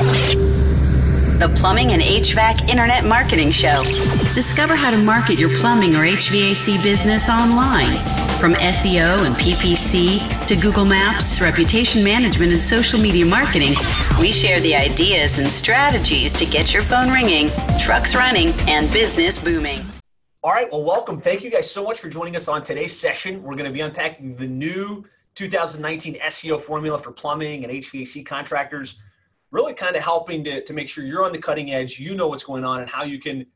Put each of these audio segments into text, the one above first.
The Plumbing and HVAC Internet Marketing Show. Discover how to market your plumbing or HVAC business online. From SEO and PPC to Google Maps, reputation management, and social media marketing, we share the ideas and strategies to get your phone ringing, trucks running, and business booming. All right, well, welcome. Thank you guys so much for joining us on today's session. We're going to be unpacking the new 2019 SEO formula for plumbing and HVAC contractors, really kind of helping to, to make sure you're on the cutting edge, you know what's going on, and how you can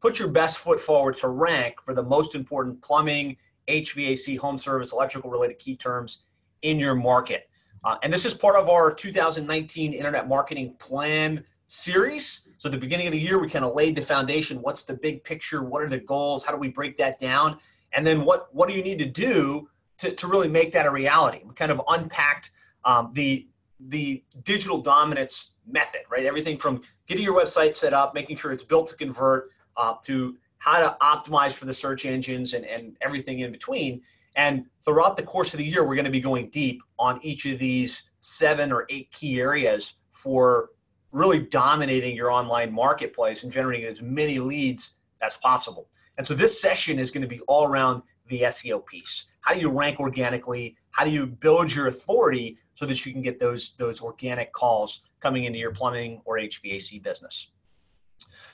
put your best foot forward to rank for the most important plumbing, HVAC, home service, electrical related key terms in your market. Uh, and this is part of our 2019 Internet Marketing Plan series. So at the beginning of the year, we kind of laid the foundation. What's the big picture? What are the goals? How do we break that down? And then what, what do you need to do to, to really make that a reality? We kind of unpacked um, the, the digital dominance method, right? Everything from getting your website set up, making sure it's built to convert, uh, to how to optimize for the search engines and, and everything in between. And throughout the course of the year, we're going to be going deep on each of these seven or eight key areas for really dominating your online marketplace and generating as many leads as possible. And so this session is going to be all around the SEO piece. How do you rank organically? How do you build your authority so that you can get those, those organic calls coming into your plumbing or HVAC business?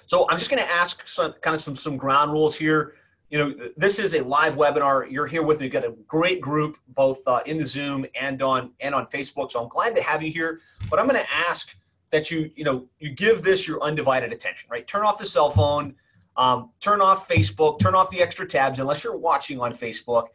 So I'm just going to ask some kind of some some ground rules here. You know, this is a live webinar. You're here with me. We've got a great group, both uh, in the Zoom and on and on Facebook. So I'm glad to have you here. But I'm going to ask that you you know you give this your undivided attention. Right? Turn off the cell phone. Um, turn off Facebook. Turn off the extra tabs unless you're watching on Facebook.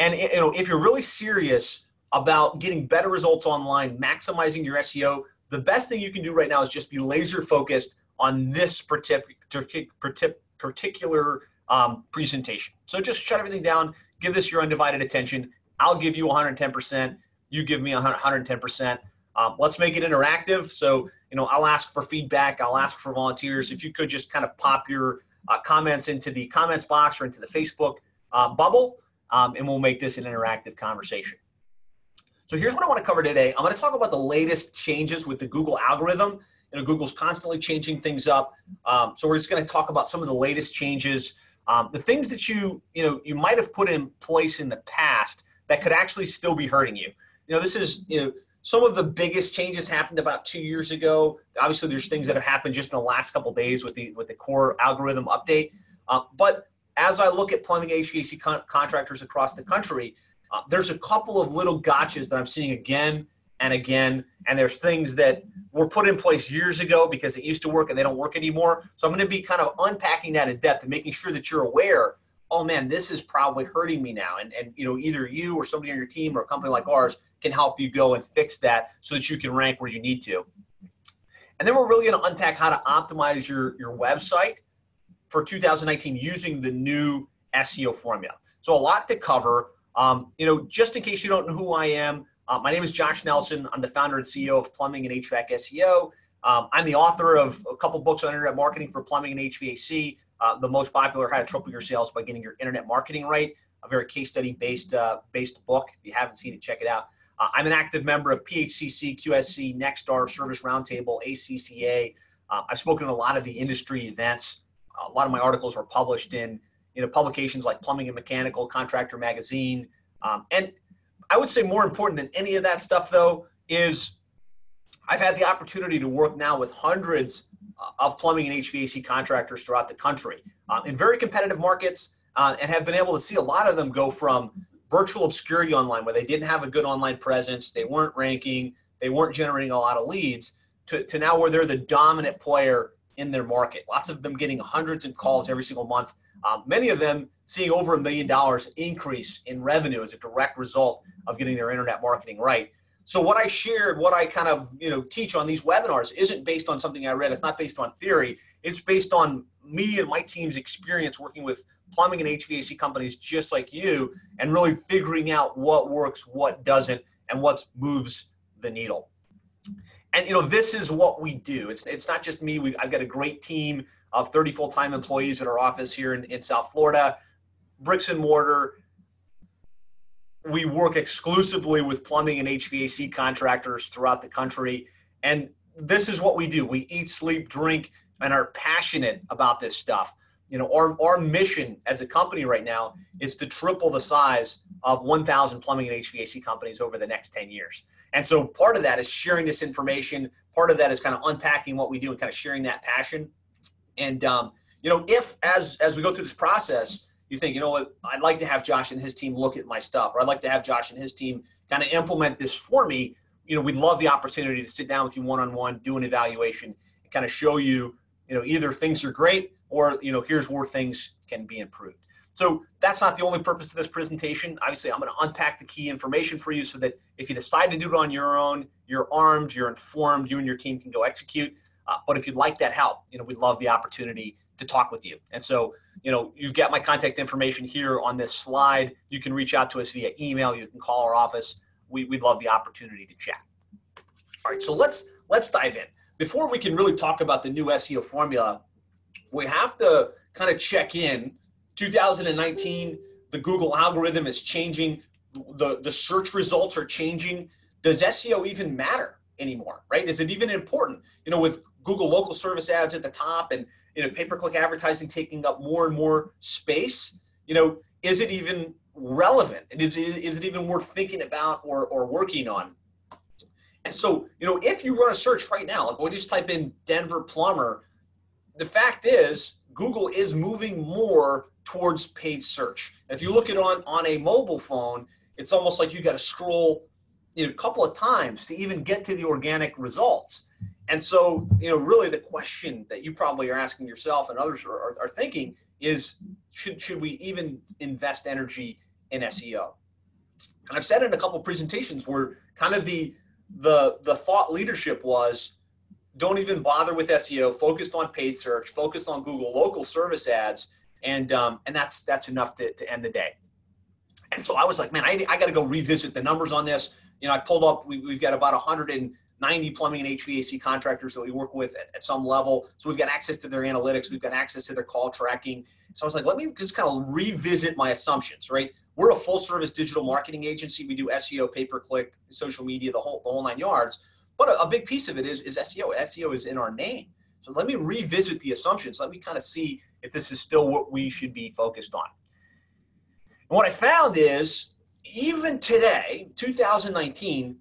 And you know, if you're really serious about getting better results online, maximizing your SEO, the best thing you can do right now is just be laser focused on this particular um, presentation. So just shut everything down, give this your undivided attention. I'll give you 110%. You give me 110%. Um, let's make it interactive. So, you know, I'll ask for feedback. I'll ask for volunteers. If you could just kind of pop your uh, comments into the comments box or into the Facebook uh, bubble, um, and we'll make this an interactive conversation. So here's what I want to cover today. I'm going to talk about the latest changes with the Google algorithm you know, Google's constantly changing things up. Um, so we're just going to talk about some of the latest changes, um, the things that you you know you might have put in place in the past that could actually still be hurting you. You know, this is you know some of the biggest changes happened about two years ago. Obviously, there's things that have happened just in the last couple days with the with the core algorithm update. Uh, but as I look at plumbing HVAC con- contractors across the country, uh, there's a couple of little gotchas that I'm seeing again and again. And there's things that were put in place years ago because it used to work and they don't work anymore. So I'm going to be kind of unpacking that in depth and making sure that you're aware. Oh man, this is probably hurting me now. And and you know either you or somebody on your team or a company like ours can help you go and fix that so that you can rank where you need to. And then we're really going to unpack how to optimize your your website for 2019 using the new SEO formula. So a lot to cover. Um, you know, just in case you don't know who I am, uh, my name is Josh Nelson. I'm the founder and CEO of Plumbing and HVAC SEO. Um, I'm the author of a couple books on internet marketing for plumbing and HVAC. Uh, the most popular, How to Triple Your Sales by Getting Your Internet Marketing Right, a very case study based uh, based book. If you haven't seen it, check it out. Uh, I'm an active member of PHCC, QSC, Nexstar, Service Roundtable, ACCA. Uh, I've spoken at a lot of the industry events. A lot of my articles were published in you know publications like Plumbing and Mechanical, Contractor Magazine, um, and I would say more important than any of that stuff, though, is I've had the opportunity to work now with hundreds uh, of plumbing and HVAC contractors throughout the country uh, in very competitive markets uh, and have been able to see a lot of them go from virtual obscurity online where they didn't have a good online presence, they weren't ranking, they weren't generating a lot of leads, to, to now where they're the dominant player in their market. Lots of them getting hundreds of calls every single month um, many of them seeing over a million dollars increase in revenue as a direct result of getting their internet marketing right. So what I shared, what I kind of you know teach on these webinars isn't based on something I read. It's not based on theory. It's based on me and my team's experience working with plumbing and HVAC companies just like you, and really figuring out what works, what doesn't, and what moves the needle. And you know this is what we do. It's it's not just me. We, I've got a great team of 30 full-time employees at our office here in, in South Florida. Bricks and mortar. We work exclusively with plumbing and HVAC contractors throughout the country. And this is what we do. We eat, sleep, drink, and are passionate about this stuff. You know, our, our mission as a company right now is to triple the size of 1,000 plumbing and HVAC companies over the next 10 years. And so part of that is sharing this information. Part of that is kind of unpacking what we do and kind of sharing that passion. And um, you know, if as as we go through this process, you think, you know what, I'd like to have Josh and his team look at my stuff, or I'd like to have Josh and his team kind of implement this for me. You know, we'd love the opportunity to sit down with you one on one, do an evaluation, and kind of show you, you know, either things are great or you know, here's where things can be improved. So that's not the only purpose of this presentation. Obviously, I'm going to unpack the key information for you so that if you decide to do it on your own, you're armed, you're informed, you and your team can go execute. Uh, but if you'd like that help, you know, we'd love the opportunity to talk with you. And so, you know, you've got my contact information here on this slide. You can reach out to us via email. You can call our office. We, we'd love the opportunity to chat. All right, so let's let's dive in. Before we can really talk about the new SEO formula, we have to kind of check in. 2019, the Google algorithm is changing. The, the search results are changing. Does SEO even matter anymore, right? Is it even important? You know, with Google local service ads at the top and you know pay-per-click advertising taking up more and more space you know is it even relevant And is, is it even worth thinking about or, or working on and so you know if you run a search right now like we just type in denver plumber the fact is google is moving more towards paid search if you look at on on a mobile phone it's almost like you got to scroll you know, a couple of times to even get to the organic results and so, you know, really the question that you probably are asking yourself and others are, are, are thinking is should, should we even invest energy in SEO? And I've said in a couple presentations where kind of the, the, the thought leadership was don't even bother with SEO, focused on paid search, focused on Google local service ads, and, um, and that's, that's enough to, to end the day. And so I was like, man, I, I got to go revisit the numbers on this. You know, I pulled up, we, have got about 190 plumbing and HVAC contractors that we work with at, at, some level. So we've got access to their analytics, we've got access to their call tracking. So I was like, let me just kind of revisit my assumptions, right? We're a full service digital marketing agency. We do SEO, pay per click, social media, the whole, the whole nine yards. But a, a big piece of it is, is SEO. SEO is in our name. So let me revisit the assumptions. Let me kind of see if this is still what we should be focused on. And what I found is even today, 2019,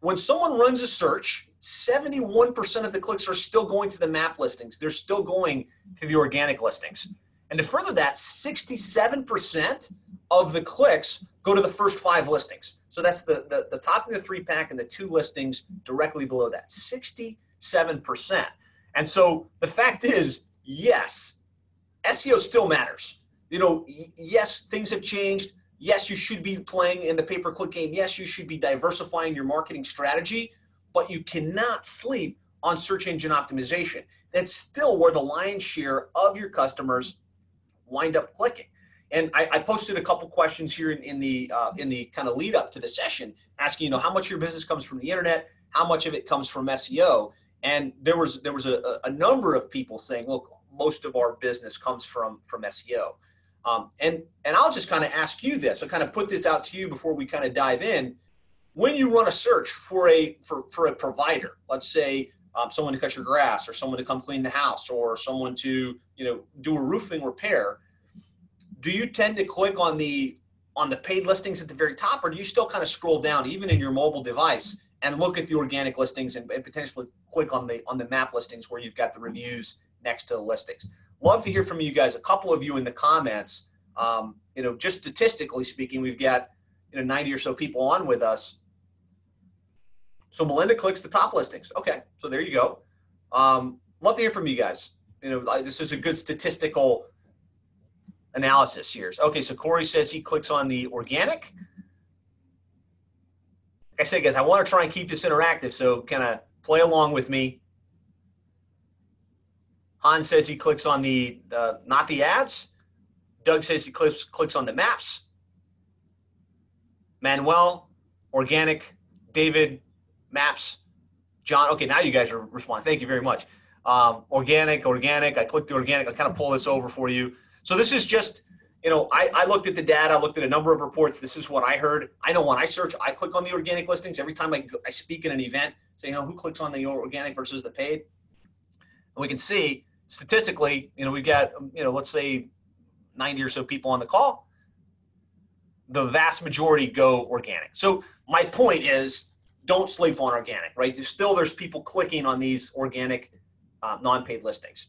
when someone runs a search, 71% of the clicks are still going to the map listings. They're still going to the organic listings. And to further that, 67% of the clicks go to the first five listings. So that's the, the, the top of the three pack and the two listings directly below that. 67%. And so the fact is, yes, SEO still matters. You know, yes, things have changed. Yes, you should be playing in the pay per click game. Yes, you should be diversifying your marketing strategy, but you cannot sleep on search engine optimization. That's still where the lion's share of your customers wind up clicking. And I, I posted a couple questions here in, in the uh, in the kind of lead up to the session, asking you know how much your business comes from the internet, how much of it comes from SEO, and there was there was a, a number of people saying, look, most of our business comes from from SEO. Um, and and I'll just kind of ask you this. I'll kind of put this out to you before we kind of dive in. When you run a search for a for, for a provider, let's say um, someone to cut your grass, or someone to come clean the house, or someone to you know do a roofing repair, do you tend to click on the on the paid listings at the very top, or do you still kind of scroll down even in your mobile device and look at the organic listings and, and potentially click on the on the map listings where you've got the reviews next to the listings? love to hear from you guys. A couple of you in the comments. Um, you know, just statistically speaking, we've got you know 90 or so people on with us. So Melinda clicks the top listings. Okay, so there you go. Um, love to hear from you guys. You know, this is a good statistical analysis here. Okay, so Corey says he clicks on the organic. Like I said, guys, I want to try and keep this interactive, so kind of play along with me. Hans says he clicks on the, the not the ads. Doug says he clicks, clicks on the maps. Manuel, organic, David, maps, John. Okay, now you guys are responding. Thank you very much. Um, organic, organic. I clicked the organic. I kind of pull this over for you. So this is just, you know, I, I looked at the data, I looked at a number of reports. This is what I heard. I know when I search, I click on the organic listings every time I, I speak in an event. Say, you know, who clicks on the organic versus the paid? And we can see statistically, you know, we've got, you know, let's say 90 or so people on the call. The vast majority go organic. So my point is, don't sleep on organic, right? There's still there's people clicking on these organic uh, non-paid listings.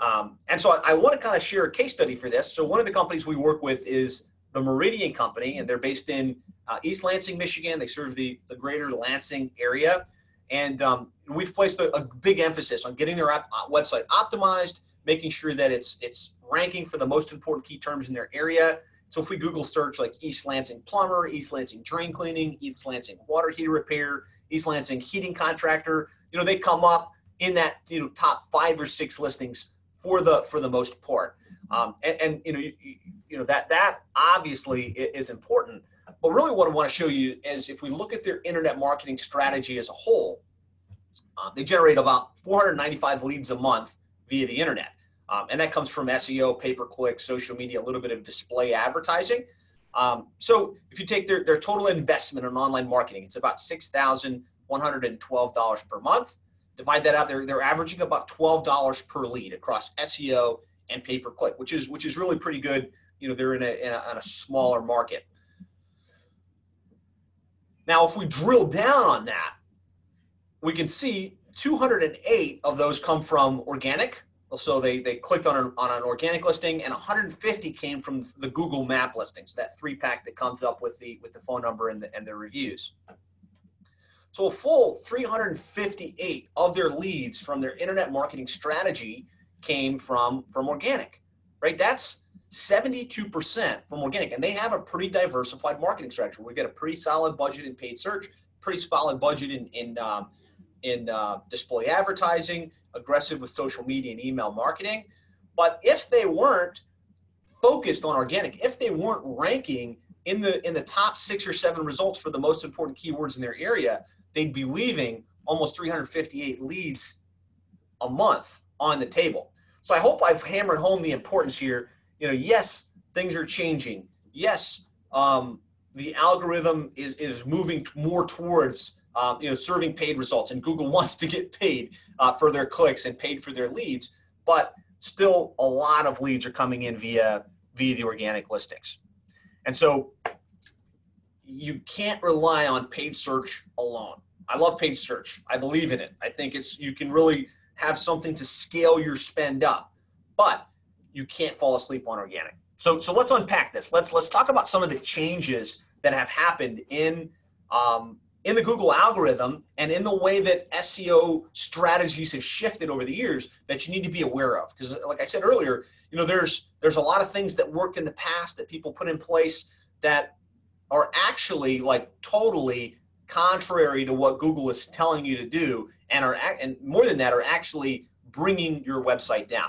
Um, and so I, I want to kind of share a case study for this. So one of the companies we work with is the Meridian Company, and they're based in uh, East Lansing, Michigan. They serve the, the greater Lansing area. And um, we've placed a, a, big emphasis on getting their uh, website optimized, making sure that it's it's ranking for the most important key terms in their area. So if we Google search like East Lansing plumber, East Lansing drain cleaning, East Lansing water heater repair, East Lansing heating contractor, you know, they come up in that you know top five or six listings for the for the most part. Um, and, and, you know you, you, know that that obviously is important. But really, what I want to show you is if we look at their internet marketing strategy as a whole, uh, they generate about 495 leads a month via the internet. Um, and that comes from SEO, pay per click, social media, a little bit of display advertising. Um, so if you take their, their total investment in online marketing, it's about $6,112 per month. Divide that out, they're, they're averaging about $12 per lead across SEO and pay per click, which is, which is really pretty good. You know, they're in a, in a, in a smaller market. Now, if we drill down on that, we can see 208 of those come from organic. So they, they clicked on an, on an organic listing and 150 came from the Google map listings, that three pack that comes up with the, with the phone number and the, and the reviews. So a full 358 of their leads from their internet marketing strategy came from, from organic, right? That's 72% from organic. And they have a pretty diversified marketing strategy. We get a pretty solid budget in paid search, pretty solid budget in, in, um, in uh, display advertising, aggressive with social media and email marketing. But if they weren't focused on organic, if they weren't ranking in the in the top six or seven results for the most important keywords in their area, they'd be leaving almost 358 leads a month on the table. So I hope I've hammered home the importance here. You know, yes, things are changing. Yes, um, the algorithm is, is moving more towards um, you know serving paid results, and Google wants to get paid uh, for their clicks and paid for their leads. But still, a lot of leads are coming in via via the organic listings, and so you can't rely on paid search alone. I love paid search. I believe in it. I think it's you can really have something to scale your spend up, but you can't fall asleep on organic. So so let's unpack this. Let's let's talk about some of the changes that have happened in um, in the Google algorithm and in the way that SEO strategies have shifted over the years that you need to be aware of. Because like I said earlier, you know, there's there's a lot of things that worked in the past that people put in place that are actually like totally contrary to what Google is telling you to do, and are and more than that are actually bringing your website down.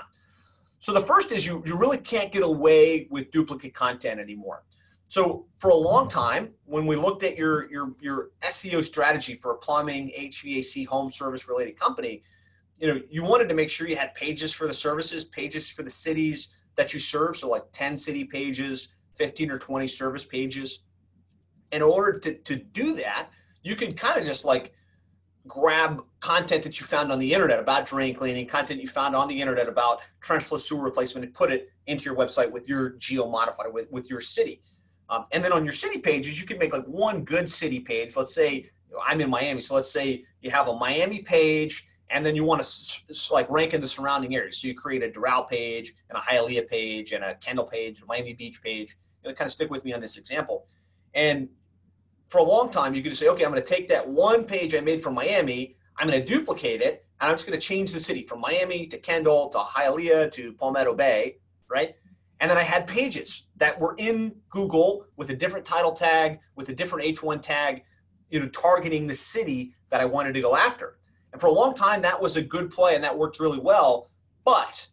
So the first is you you really can't get away with duplicate content anymore. So for a long time, when we looked at your your your SEO strategy for a plumbing, HVAC, home service related company, you know you wanted to make sure you had pages for the services, pages for the cities that you serve. So like 10 city pages, 15 or 20 service pages. In order to, to do that, you can kind of just like grab content that you found on the internet about drain cleaning, content you found on the internet about trenchless sewer replacement, and put it into your website with your geo modifier with, with your city. Um, and then on your city pages, you can make like one good city page. Let's say I'm in Miami, so let's say you have a Miami page, and then you want to like rank in the surrounding areas. So you create a Doral page and a Hialeah page and a Kendall page, a Miami Beach page. You know, kind of stick with me on this example. And for a long time, you could just say, okay, I'm going to take that one page I made from Miami, I'm going to duplicate it, and I'm just going to change the city from Miami to Kendall to Hialeah to Palmetto Bay, right? And then I had pages that were in Google with a different title tag, with a different H1 tag, you know, targeting the city that I wanted to go after. And for a long time, that was a good play and that worked really well. But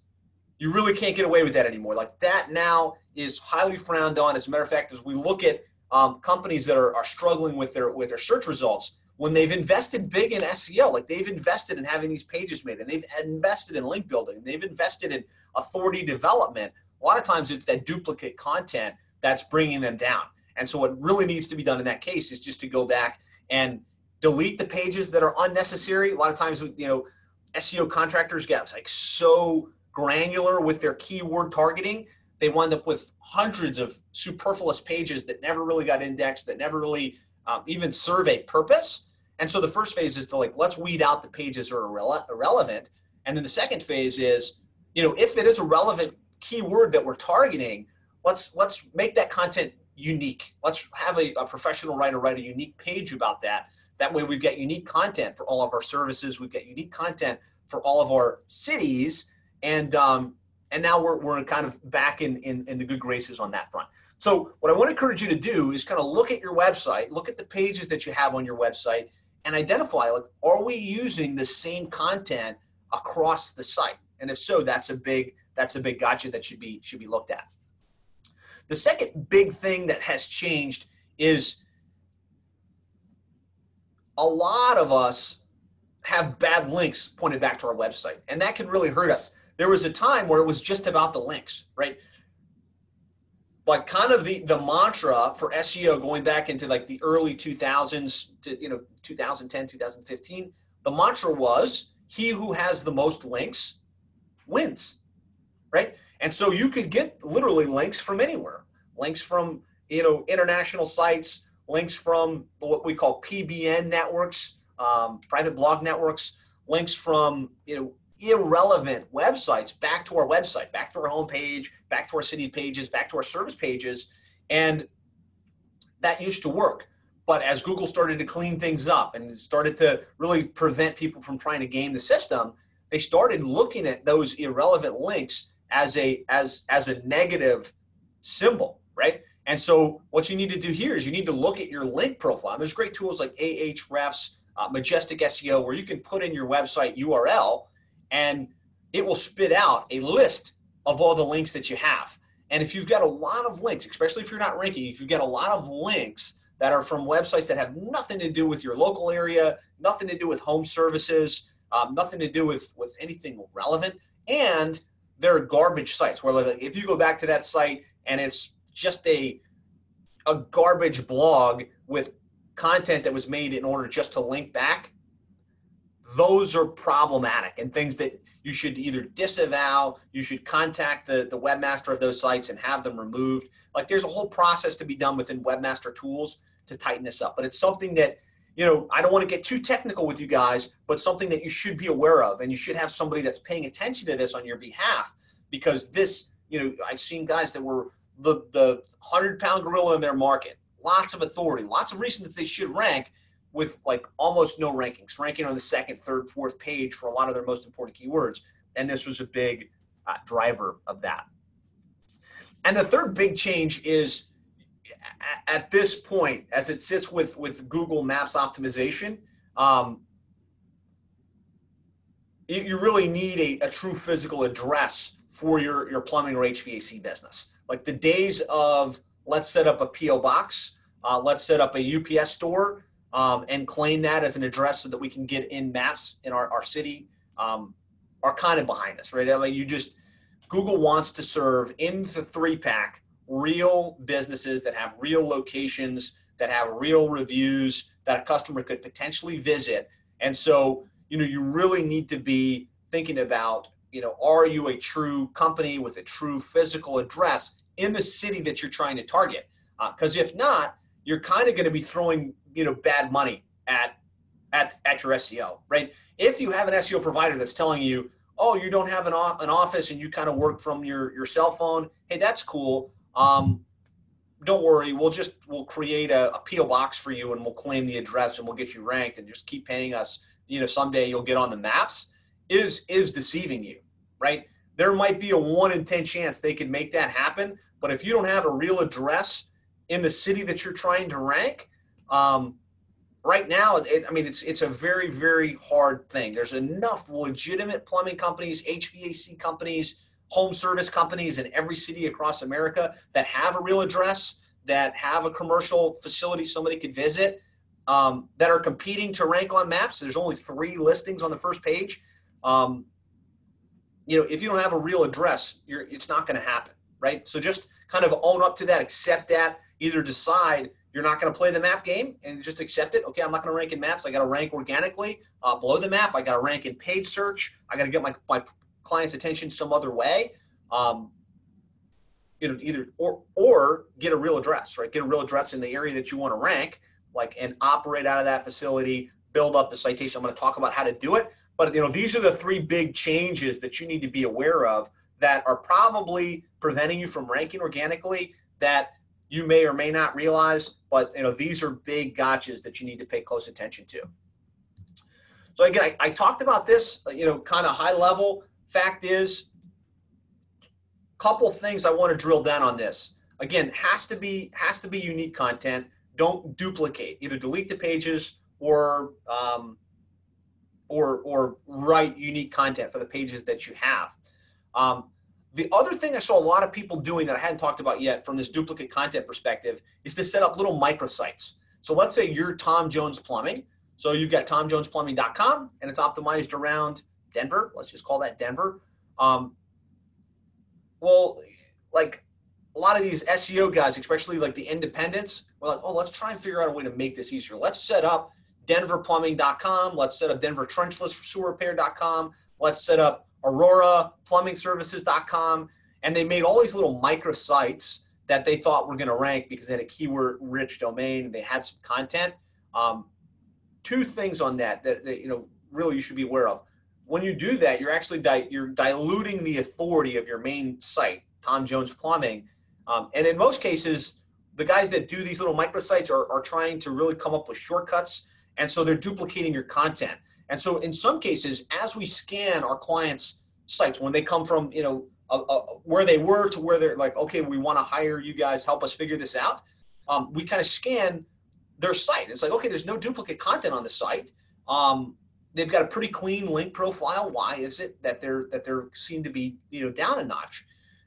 you really can't get away with that anymore. Like that now is highly frowned on. As a matter of fact, as we look at um, companies that are, are struggling with their with their search results when they've invested big in SEO, like they've invested in having these pages made, and they've invested in link building, they've invested in authority development. A lot of times it's that duplicate content that's bringing them down. And so what really needs to be done in that case is just to go back and delete the pages that are unnecessary. A lot of times, you know, SEO contractors get like so granular with their keyword targeting, they wind up with hundreds of superfluous pages that never really got indexed, that never really um, even serve a purpose. And so the first phase is to like, let's weed out the pages that are irrele- irrelevant. And then the second phase is, you know, if it is a relevant keyword that we're targeting, let's let's make that content unique. Let's have a, a professional writer write a unique page about that. That way we've got unique content for all of our services. We've got unique content for all of our cities. And um, and now we're, we're kind of back in, in, in the good graces on that front. So what I want to encourage you to do is kind of look at your website, look at the pages that you have on your website, and identify like, are we using the same content across the site? And if so, that's a big that's a big gotcha that should be should be looked at. The second big thing that has changed is a lot of us have bad links pointed back to our website, and that can really hurt us. There was a time where it was just about the links, right? Like kind of the the mantra for SEO going back into like the early 2000s to you know 2010 2015 the mantra was he who has the most links wins right and so you could get literally links from anywhere links from you know international sites links from what we call pbn networks um, private blog networks links from you know irrelevant websites back to our website back to our homepage back to our city pages back to our service pages and that used to work but as google started to clean things up and started to really prevent people from trying to game the system they started looking at those irrelevant links as a as as a negative symbol, right? And so what you need to do here is you need to look at your link profile. And There's great tools like Ahrefs, uh, Majestic SEO, where you can put in your website URL and it will spit out a list of all the links that you have. And if you've got a lot of links, especially if you're not ranking, if you've got a lot of links that are from websites that have nothing to do with your local area, nothing to do with home services, um, nothing to do with, with anything relevant, and they're garbage sites where like, if you go back to that site and it's just a a garbage blog with content that was made in order just to link back those are problematic and things that you should either disavow you should contact the, the webmaster of those sites and have them removed. Like there's a whole process to be done within webmaster tools to tighten this up but it's something that you know i don't want to get too technical with you guys but something that you should be aware of and you should have somebody that's paying attention to this on your behalf because this you know i've seen guys that were the the 100 pound gorilla in their market. Lots of authority lots of reasons they should rank with like almost no rankings ranking on the second third fourth page for a lot of their most important keywords and this was a big uh, driver of that and the third big change is at this point, as it sits with with Google Maps optimization, um, you really need a, a, true physical address for your your plumbing or HVAC business. Like the days of let's set up a PO box, uh, let's set up a UPS store, um, and claim that as an address so that we can get in maps in our, our city um, are kind of behind us, right? Mean, you just Google wants to serve in the three pack real businesses that have real locations, that have real reviews that a customer could potentially visit. And so, you know, you really need to be thinking about, you know, are you a true company with a true physical address in the city that you're trying to target? Because uh, if not, you're kind of going to be throwing, you know, bad money at at at your SEO, right? If you have an SEO provider that's telling you, oh, you don't have an, an office and you kind of work from your your cell phone, hey, that's cool um, don't worry, we'll just we'll create a, a PO box for you and we'll claim the address and we'll get you ranked and just keep paying us. You know, someday you'll get on the maps. Is is deceiving you, right? There might be a one in ten chance they can make that happen, but if you don't have a real address in the city that you're trying to rank, um, right now, it, I mean, it's it's a very very hard thing. There's enough legitimate plumbing companies, HVAC companies home service companies in every city across America that have a real address, that have a commercial facility somebody could visit, um, that are competing to rank on maps. There's only three listings on the first page. Um, you know, if you don't have a real address, it's not going to happen, right? So just kind of own up to that, accept that, either decide you're not going to play the map game and just accept it. Okay, I'm not going to rank in maps. I got to rank organically uh, below the map. I got to rank in paid search. I got to get my, my client's attention some other way. Um, you know, either or or get a real address, right? Get a real address in the area that you want to rank, like and operate out of that facility. Build up the citation. I'm going to talk about how to do it. But you know, these are the three big changes that you need to be aware of that are probably preventing you from ranking organically that you may or may not realize. But you know, these are big gotchas that you need to pay close attention to. So again, I, I talked about this, you know, kind of high level. Fact is, couple things I want to drill down on this. Again, has to be has to be unique content. Don't duplicate. Either delete the pages or um, or or write unique content for the pages that you have. Um, the other thing I saw a lot of people doing that I hadn't talked about yet from this duplicate content perspective is to set up little microsites. So let's say you're Tom Jones Plumbing. So you've got tomjonesplumbing.com and it's optimized around Denver. Let's just call that Denver. Um, well, like a lot of these SEO guys, especially like the independents, we're like, oh, let's try and figure out a way to make this easier. Let's set up denverplumbing.com. Let's set up denver trenchless sewer repair.com. Let's set up aurora plumbing And they made all these little microsites that they thought were going to rank because they had a keyword rich domain and they had some content. Um, two things on that, that that you know really you should be aware of. When you do that, you're actually di- you're diluting the authority of your main site, Tom Jones Plumbing. Um, and in most cases, the guys that do these little microsites are, are trying to really come up with shortcuts and so they're duplicating your content. And so in some cases, as we scan our clients' sites, when they come from, you know, uh, uh, where they were to where they're like, okay, we want to hire you guys, help us figure this out. Um, we kind of scan their site. It's like, okay, there's no duplicate content on the site. Um, they've got a pretty clean link profile. Why is it that they're that they're seem to be you know down a notch?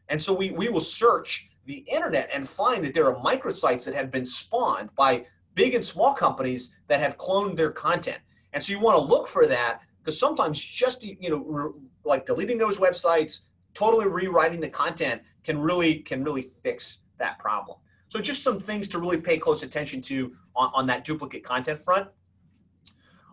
And so we we will search the internet and find that there are microsites that have been spawned by big and small companies that have cloned their content. And so you want to look for that because sometimes just you know re- like deleting those websites, totally rewriting the content can really can really fix that problem. So just some things to really pay close attention to on, on that duplicate content front.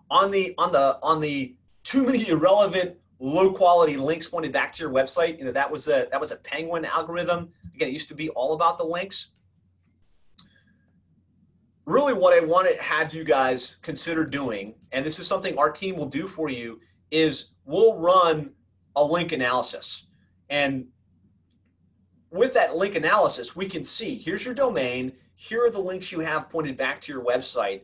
On the on the on the too many irrelevant low quality links pointed back to your website, you know that was a that was a penguin algorithm. Again, it used to be all about the links really what I want to have you guys consider doing, and this is something our team will do for you, is we'll run a link analysis. And with that link analysis, we can see here's your domain, here are the links you have pointed back to your website.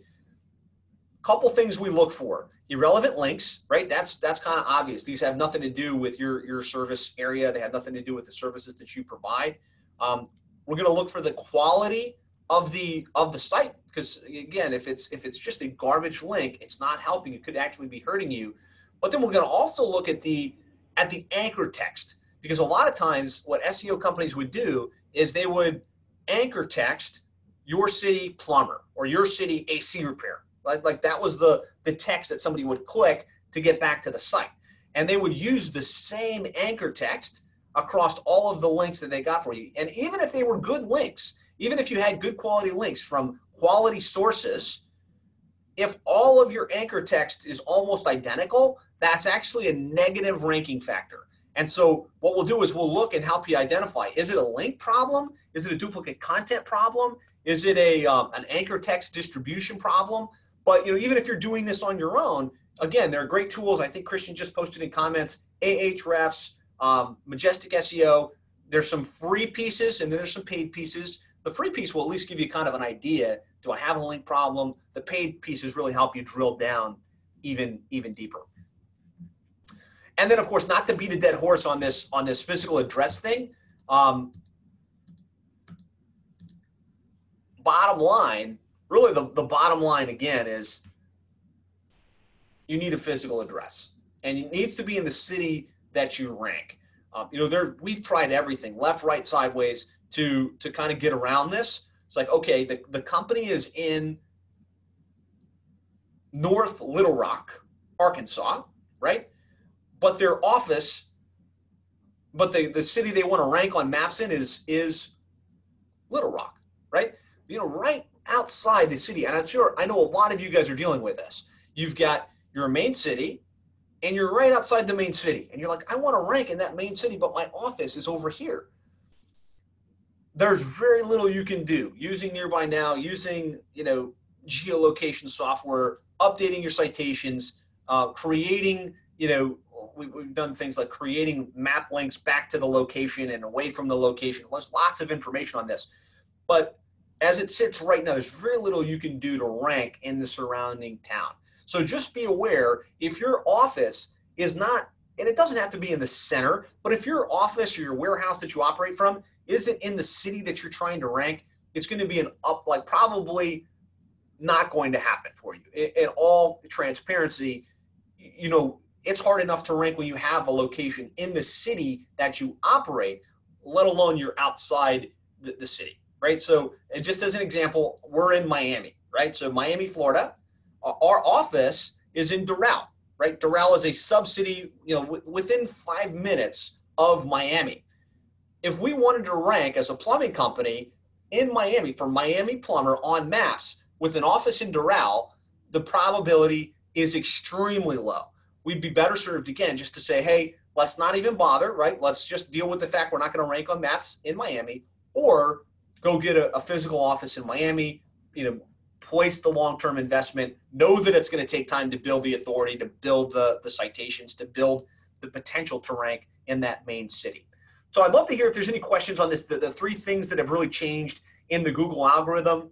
Couple things we look for. Irrelevant links, right? That's that's kind of obvious. These have nothing to do with your, your service area. They have nothing to do with the services that you provide. Um, we're going to look for the quality of the of the site because again if it's if it's just a garbage link it's not helping. It could actually be hurting you. But then we're going to also look at the at the anchor text because a lot of times what seo companies would do is they would anchor text your city plumber or your city ac repair. Like, like that was the the text that somebody would click to get back to the site. And they would use the same anchor text across all of the links that they got for you. And even if they were good links even if you had good quality links from quality sources, if all of your anchor text is almost identical, that's actually a negative ranking factor. And so what we'll do is we'll look and help you identify, is it a link problem? Is it a duplicate content problem? Is it a, um, an anchor text distribution problem? But you know, even if you're doing this on your own, again, there are great tools. I think Christian just posted in comments, Ahrefs, um, Majestic SEO. There's some free pieces and then there's some paid pieces. The free piece will at least give you kind of an idea. Do I have a link problem? The paid pieces really help you drill down even even deeper. And then, of course, not to beat a dead horse on this on this physical address thing. Um, bottom line, really, the, the bottom line again is you need a physical address, and it needs to be in the city that you rank. Um, you know, there we've tried everything, left, right, sideways to to kind of get around this. It's like, okay, the, the company is in North Little Rock, Arkansas, right? But their office but the, the city they want to rank on maps in is is Little Rock, right? You know, right outside the city. And I'm sure I know a lot of you guys are dealing with this. You've got your main city, and you're right outside the main city, and you're like, I want to rank in that main city, but my office is over here. There's very little you can do using Nearby Now, using you know geolocation software, updating your citations, uh, creating you know we, have done things like creating map links back to the location and away from the location. There's lots of information on this. But as it sits right now, there's very little you can do to rank in the surrounding town. So just be aware if your office is not, and it doesn't have to be in the center, but if your office or your warehouse that you operate from isn't in the city that you're trying to rank, it's going to be an up, like probably not going to happen for you. In, all transparency, you know, it's hard enough to rank when you have a location in the city that you operate, let alone you're outside the, the city, right? So, just as an example, we're in Miami, right? So, Miami, Florida, our office is in Doral, right? Doral is a sub-city, you know, w- within five minutes of Miami. If we wanted to rank as a plumbing company in Miami for Miami Plumber on maps with an office in Doral, the probability is extremely low we'd be better served again just to say, hey, let's not even bother, right? Let's just deal with the fact we're not going to rank on maps in Miami, or go get a, a physical office in Miami. You know, place the long-term investment. Know that it's going to take time to build the authority, to build the the citations, to build the potential to rank in that main city. So I'd love to hear if there's any questions on this. The, the three things that have really changed in the Google algorithm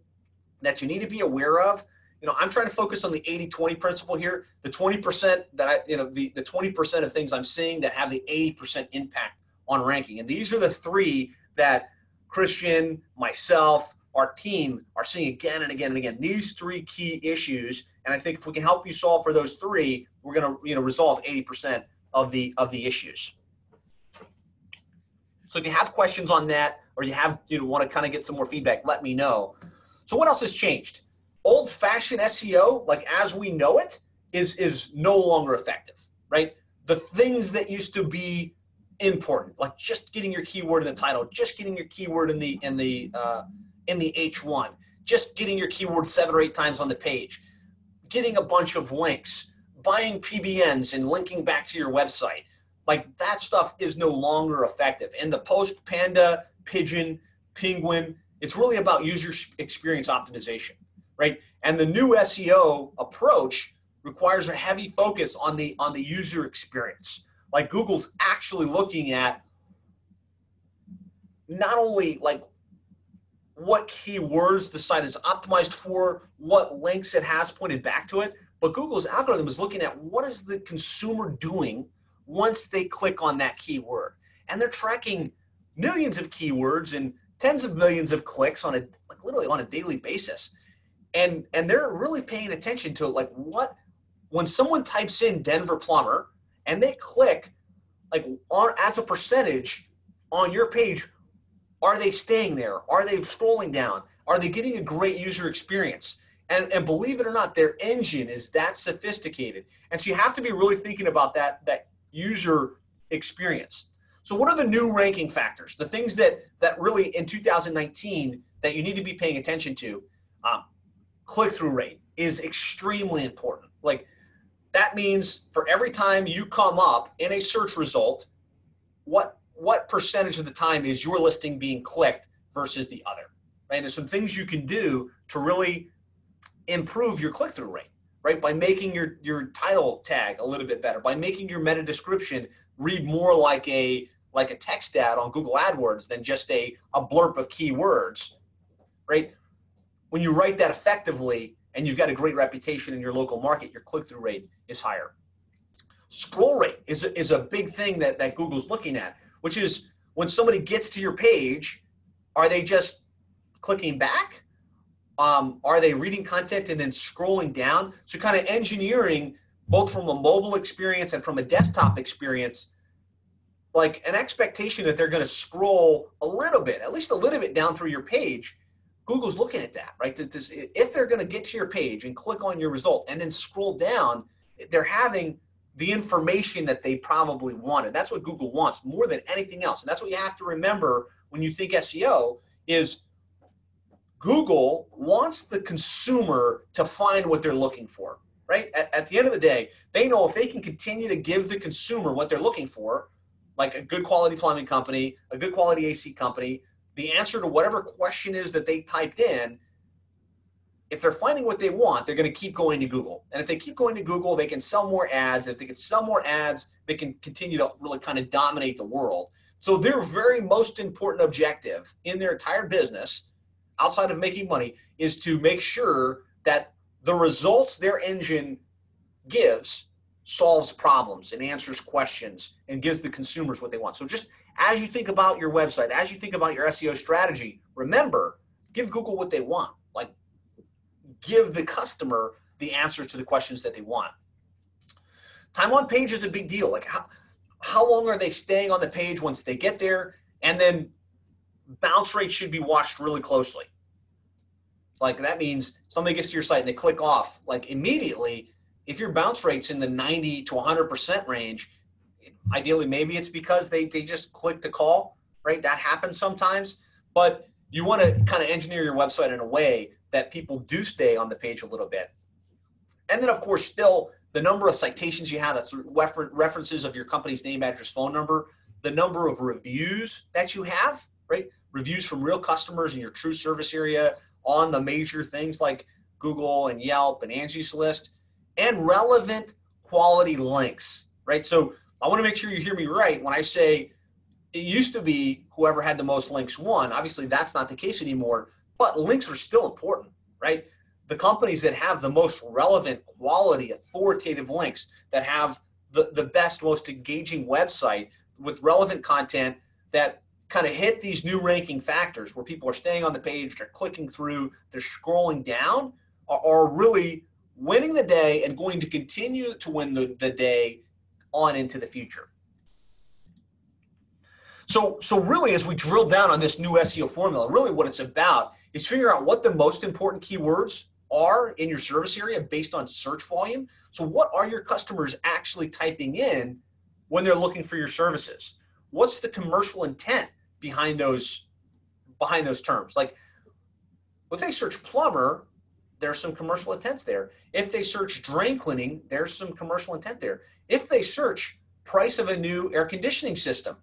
that you need to be aware of you know, I'm trying to focus on the 80-20 principle here. The 20% that I, you know, the, the 20% of things I'm seeing that have the 80% impact on ranking. And these are the three that Christian, myself, our team are seeing again and again and again. These three key issues. And I think if we can help you solve for those three, we're going to, you know, resolve 80% of the of the issues. So if you have questions on that or you have you know want to kind of get some more feedback, let me know. So what else has changed? old fashioned SEO, like as we know it, is is no longer effective, right? The things that used to be important, like just getting your keyword in the title, just getting your keyword in the in the uh, in the H1, just getting your keyword seven or eight times on the page, getting a bunch of links, buying PBNs and linking back to your website, like that stuff is no longer effective. And the post panda, pigeon, penguin, it's really about user experience optimization right? And the new SEO approach requires a heavy focus on the on the user experience. Like Google's actually looking at not only like what keywords the site is optimized for, what links it has pointed back to it, but Google's algorithm is looking at what is the consumer doing once they click on that keyword. And they're tracking millions of keywords and tens of millions of clicks on a like literally on a daily basis. And and they're really paying attention to like what when someone types in Denver plumber and they click like on as a percentage on your page are they staying there? Are they scrolling down? Are they getting a great user experience? And and believe it or not their engine is that sophisticated. And so you have to be really thinking about that that user experience so what are the new ranking factors the things that that really in 2019 that you need to be paying attention to um, click through rate is extremely important. Like that means for every time you come up in a search result, what what percentage of the time is your listing being clicked versus the other? Right? There's some things you can do to really improve your click through rate, right? By making your your title tag a little bit better, by making your meta description read more like a like a text ad on Google AdWords than just a, a blurb of keywords, right? when you write that effectively and you've got a great reputation in your local market, your click through rate is higher. Scroll rate is, is a big thing that, that Google's looking at, which is when somebody gets to your page, are they just clicking back? Um, are they reading content and then scrolling down? So, kind of engineering both from a mobile experience and from a desktop experience, like an expectation that they're going to scroll a little bit, at least a little bit down through your page Google's looking at that, right? This, if they're going to get to your page and click on your result and then scroll down, they're having the information that they probably wanted. That's what Google wants more than anything else. And that's what you have to remember when you think SEO is Google wants the consumer to find what they're looking for, right? At, at, the end of the day, they know if they can continue to give the consumer what they're looking for, like a good quality plumbing company, a good quality AC company, the answer to whatever question is that they typed in, if they're finding what they want, they're going to keep going to Google. And if they keep going to Google, they can sell more ads. If they can sell more ads, they can continue to really kind of dominate the world. So their very most important objective in their entire business, outside of making money, is to make sure that the results their engine gives solves problems and answers questions and gives the consumers what they want. So just as you think about your website, as you think about your SEO strategy, remember, give Google what they want. Like give the customer the answers to the questions that they want. Time on page is a big deal. Like how how long are they staying on the page once they get there? And then bounce rate should be watched really closely. Like that means somebody gets to your site and they click off like immediately. If your bounce rate's in the 90 to 100% range, ideally maybe it's because they, they just click the call, right? That happens sometimes. But you want to kind of engineer your website in a way that people do stay on the page a little bit. And then, of course, still the number of citations you have, that's refer- references of your company's name, address, phone number, the number of reviews that you have, right? Reviews from real customers in your true service area on the major things like Google and Yelp and Angie's List, and relevant quality links, right? So I want to make sure you hear me right when I say it used to be whoever had the most links won. Obviously, that's not the case anymore, but links are still important, right? the companies that have the most relevant, quality, authoritative links that have the, the best, most engaging website with relevant content that kind of hit these new ranking factors where people are staying on the page, they're clicking through, they're scrolling down, are, are really winning the day and going to continue to win the, the day on into the future. So, so really, as we drill down on this new SEO formula, really what it's about is figuring out what the most important keywords are in your service area based on search volume. So, what are your customers actually typing in when they're looking for your services? What's the commercial intent behind those behind those terms? Like, if they search plumber, there's some commercial intents there. If they search drain cleaning, there's some commercial intent there. If they search price of a new air conditioning system,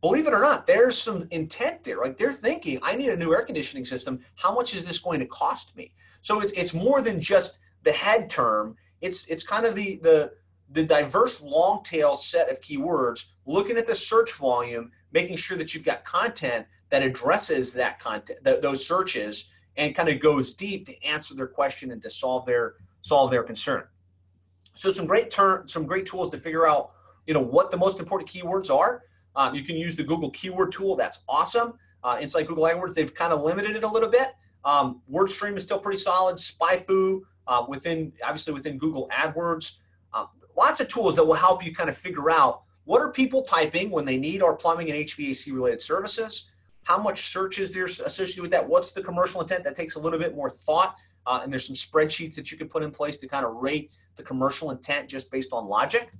believe it or not, there's some intent there. Like they're thinking, I need a new air conditioning system. How much is this going to cost me? So it's it's more than just the head term. It's it's kind of the the the diverse long tail set of keywords, looking at the search volume, making sure that you've got content that addresses that content, th- those searches, and kind of goes deep to answer their question and to solve their solve their concern. So some great term, some great tools to figure out, you know, what the most important keywords are. Um, you can use the Google Keyword Tool. That's awesome. Uh, inside Google AdWords, they've kind of limited it a little bit. Um, WordStream is still pretty solid. SpyFu uh, within obviously within Google AdWords. Uh, lots of tools that will help you kind of figure out what are people typing when they need our plumbing and HVAC related services. How much search is there associated with that? What's the commercial intent? That takes a little bit more thought. Uh, and there's some spreadsheets that you can put in place to kind of rate the commercial intent just based on logic.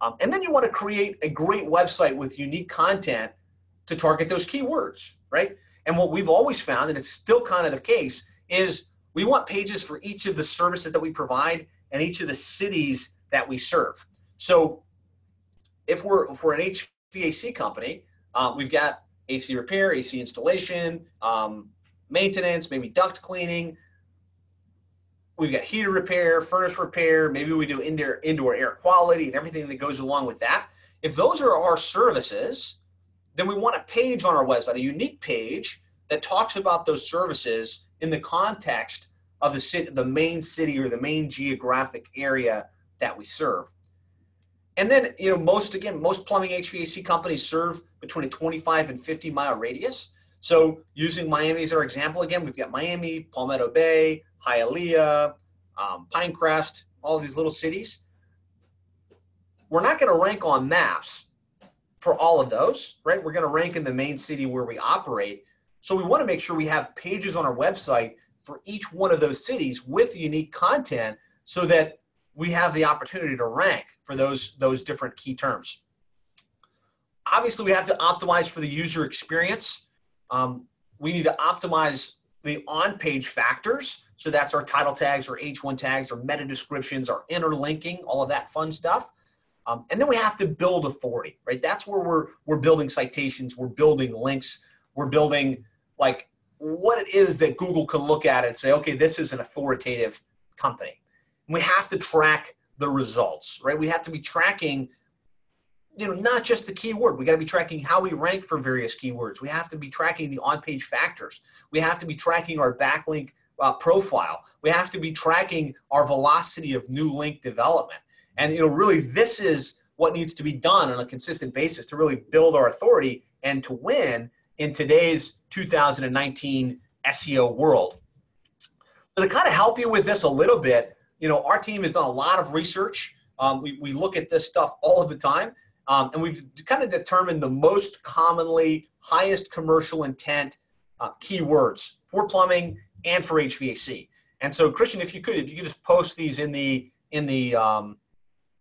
Um, and then you want to create a great website with unique content to target those keywords, right? And what we've always found, and it's still kind of the case, is we want pages for each of the services that we provide and each of the cities that we serve. So if we're for an HVAC company, um, we've got AC repair, AC installation, um, maintenance, maybe duct cleaning. We've got heater repair, furnace repair. Maybe we do indoor indoor air quality and everything that goes along with that. If those are our services, then we want a page on our website, a unique page that talks about those services in the context of the city, the main city or the main geographic area that we serve. And then, you know, most again, most plumbing HVAC companies serve between a 25 and 50 mile radius. So, using Miami as our example again, we've got Miami, Palmetto Bay, Hialeah, um, Pinecrest, all these little cities. We're not going to rank on maps for all of those, right? We're going to rank in the main city where we operate. So we want to make sure we have pages on our website for each one of those cities with unique content so that we have the opportunity to rank for those those different key terms. Obviously, we have to optimize for the user experience. Um, we need to optimize the on-page factors. So that's our title tags, our H1 tags, our meta descriptions, our interlinking, all of that fun stuff. Um, and then we have to build authority, right? That's where we're we're building citations, we're building links, we're building like what it is that Google can look at and say, okay, this is an authoritative company. We have to track the results, right? We have to be tracking, you know, not just the keyword. We got to be tracking how we rank for various keywords. We have to be tracking the on-page factors. We have to be tracking our backlink uh, profile. We have to be tracking our velocity of new link development. And you know, really, this is what needs to be done on a consistent basis to really build our authority and to win in today's 2019 SEO world. So to kind of help you with this a little bit, you know, our team has done a lot of research. Um, we, we look at this stuff all of the time, um, and we've kind of determined the most commonly highest commercial intent uh, keywords for plumbing and for HVAC. And so, Christian, if you could, if you could just post these in the in the um,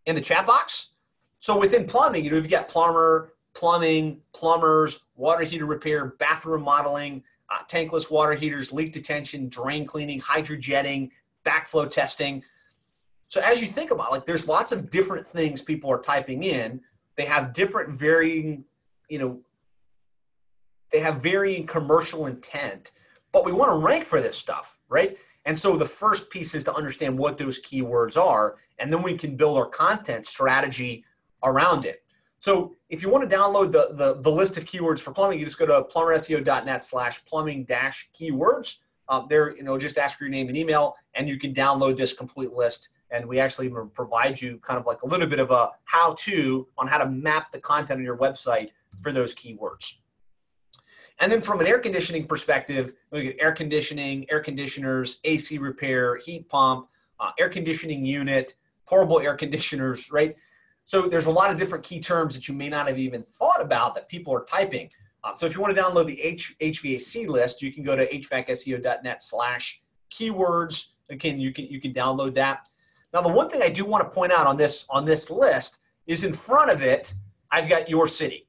in the chat box. So within plumbing, you know, you've got plumber, plumbing, plumbers, water heater repair, bathroom modeling, uh, tankless water heaters, leak detection, drain cleaning, hydrojetting, backflow testing. So as you think about like there's lots of different things people are typing in. They have different varying, you know, they have varying commercial intent, but we want to rank for this stuff, right? And so the first piece is to understand what those keywords are, and then we can build our content strategy around it. So if you want to download the, the, the list of keywords for plumbing, you just go to plumberseo.net slash plumbing dash keywords. Um, there, you know, just ask for your name and email, and you can download this complete list. And we actually provide you kind of like a little bit of a how-to on how to map the content on your website for those keywords. And then from an air conditioning perspective, we get air conditioning, air conditioners, AC repair, heat pump, uh, air conditioning unit, portable air conditioners, right? So there's a lot of different key terms that you may not have even thought about that people are typing. Uh, so if you want to download the H- HVAC list, you can go to hvacseo.net slash keywords. Again, you can you can download that. Now, the one thing I do want to point out on this on this list is in front of it, I've got your city,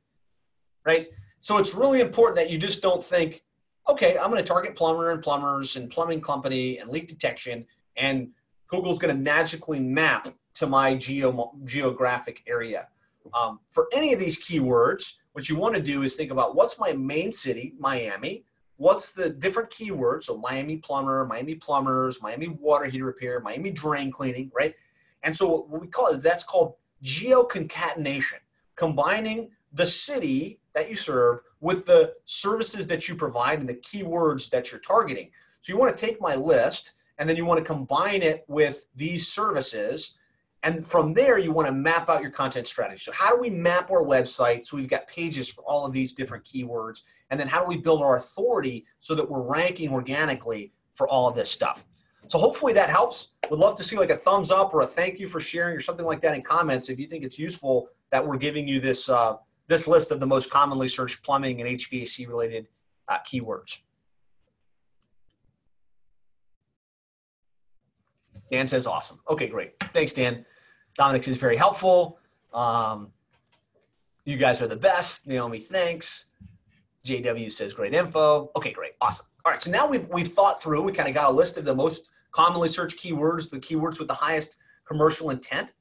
right? So it's really important that you just don't think, okay, I'm going to target plumber and plumbers and plumbing company and leak detection, and Google's going to magically map to my geo, geographic area. Um, for any of these keywords, what you want to do is think about what's my main city, Miami, what's the different keywords, so Miami plumber, Miami plumbers, Miami water heater repair, Miami drain cleaning, right? And so what we call it, that's called geo concatenation, combining the city that you serve with the services that you provide and the keywords that you're targeting. So you want to take my list and then you want to combine it with these services. And from there, you want to map out your content strategy. So, how do we map our website so we've got pages for all of these different keywords? And then, how do we build our authority so that we're ranking organically for all of this stuff? So, hopefully, that helps. Would love to see like a thumbs up or a thank you for sharing or something like that in comments if you think it's useful that we're giving you this uh, this list of the most commonly searched plumbing and HVAC related uh, keywords. Dan says awesome. Okay, great. Thanks, Dan. Dominic is very helpful. Um, you guys are the best. Naomi, thanks. JW says great info. Okay, great. Awesome. All right, so now we've, we've thought through, we kind of got a list of the most commonly searched keywords, the keywords with the highest commercial intent.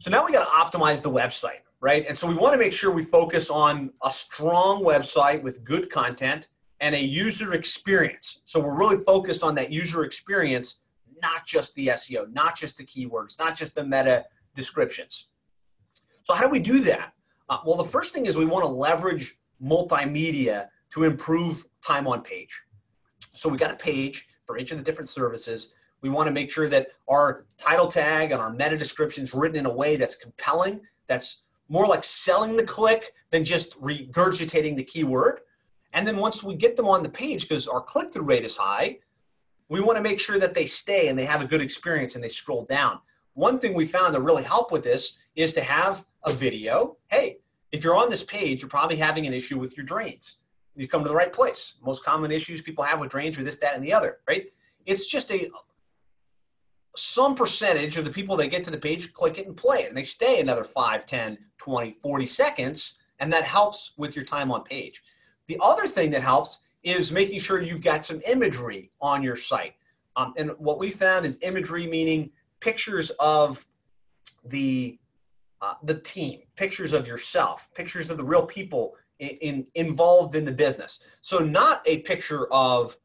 So now we got to optimize the website right? And so we want to make sure we focus on a strong website with good content and a user experience. So we're really focused on that user experience, not just the SEO, not just the keywords, not just the meta descriptions. So how do we do that? Uh, well, the first thing is we want to leverage multimedia to improve time on page. So we got a page for each of the different services. We want to make sure that our title tag and our meta description is written in a way that's compelling, that's more like selling the click than just regurgitating the keyword. And then once we get them on the page, because our click through rate is high, we want to make sure that they stay and they have a good experience and they scroll down. One thing we found that really help with this is to have a video. Hey, if you're on this page, you're probably having an issue with your drains. You come to the right place. Most common issues people have with drains are this, that, and the other, right? It's just a some percentage of the people that get to the page click it and play it and they stay another 5 10 20 40 seconds and that helps with your time on page the other thing that helps is making sure you've got some imagery on your site um, and what we found is imagery meaning pictures of the uh, the team pictures of yourself pictures of the real people in, in involved in the business so not a picture of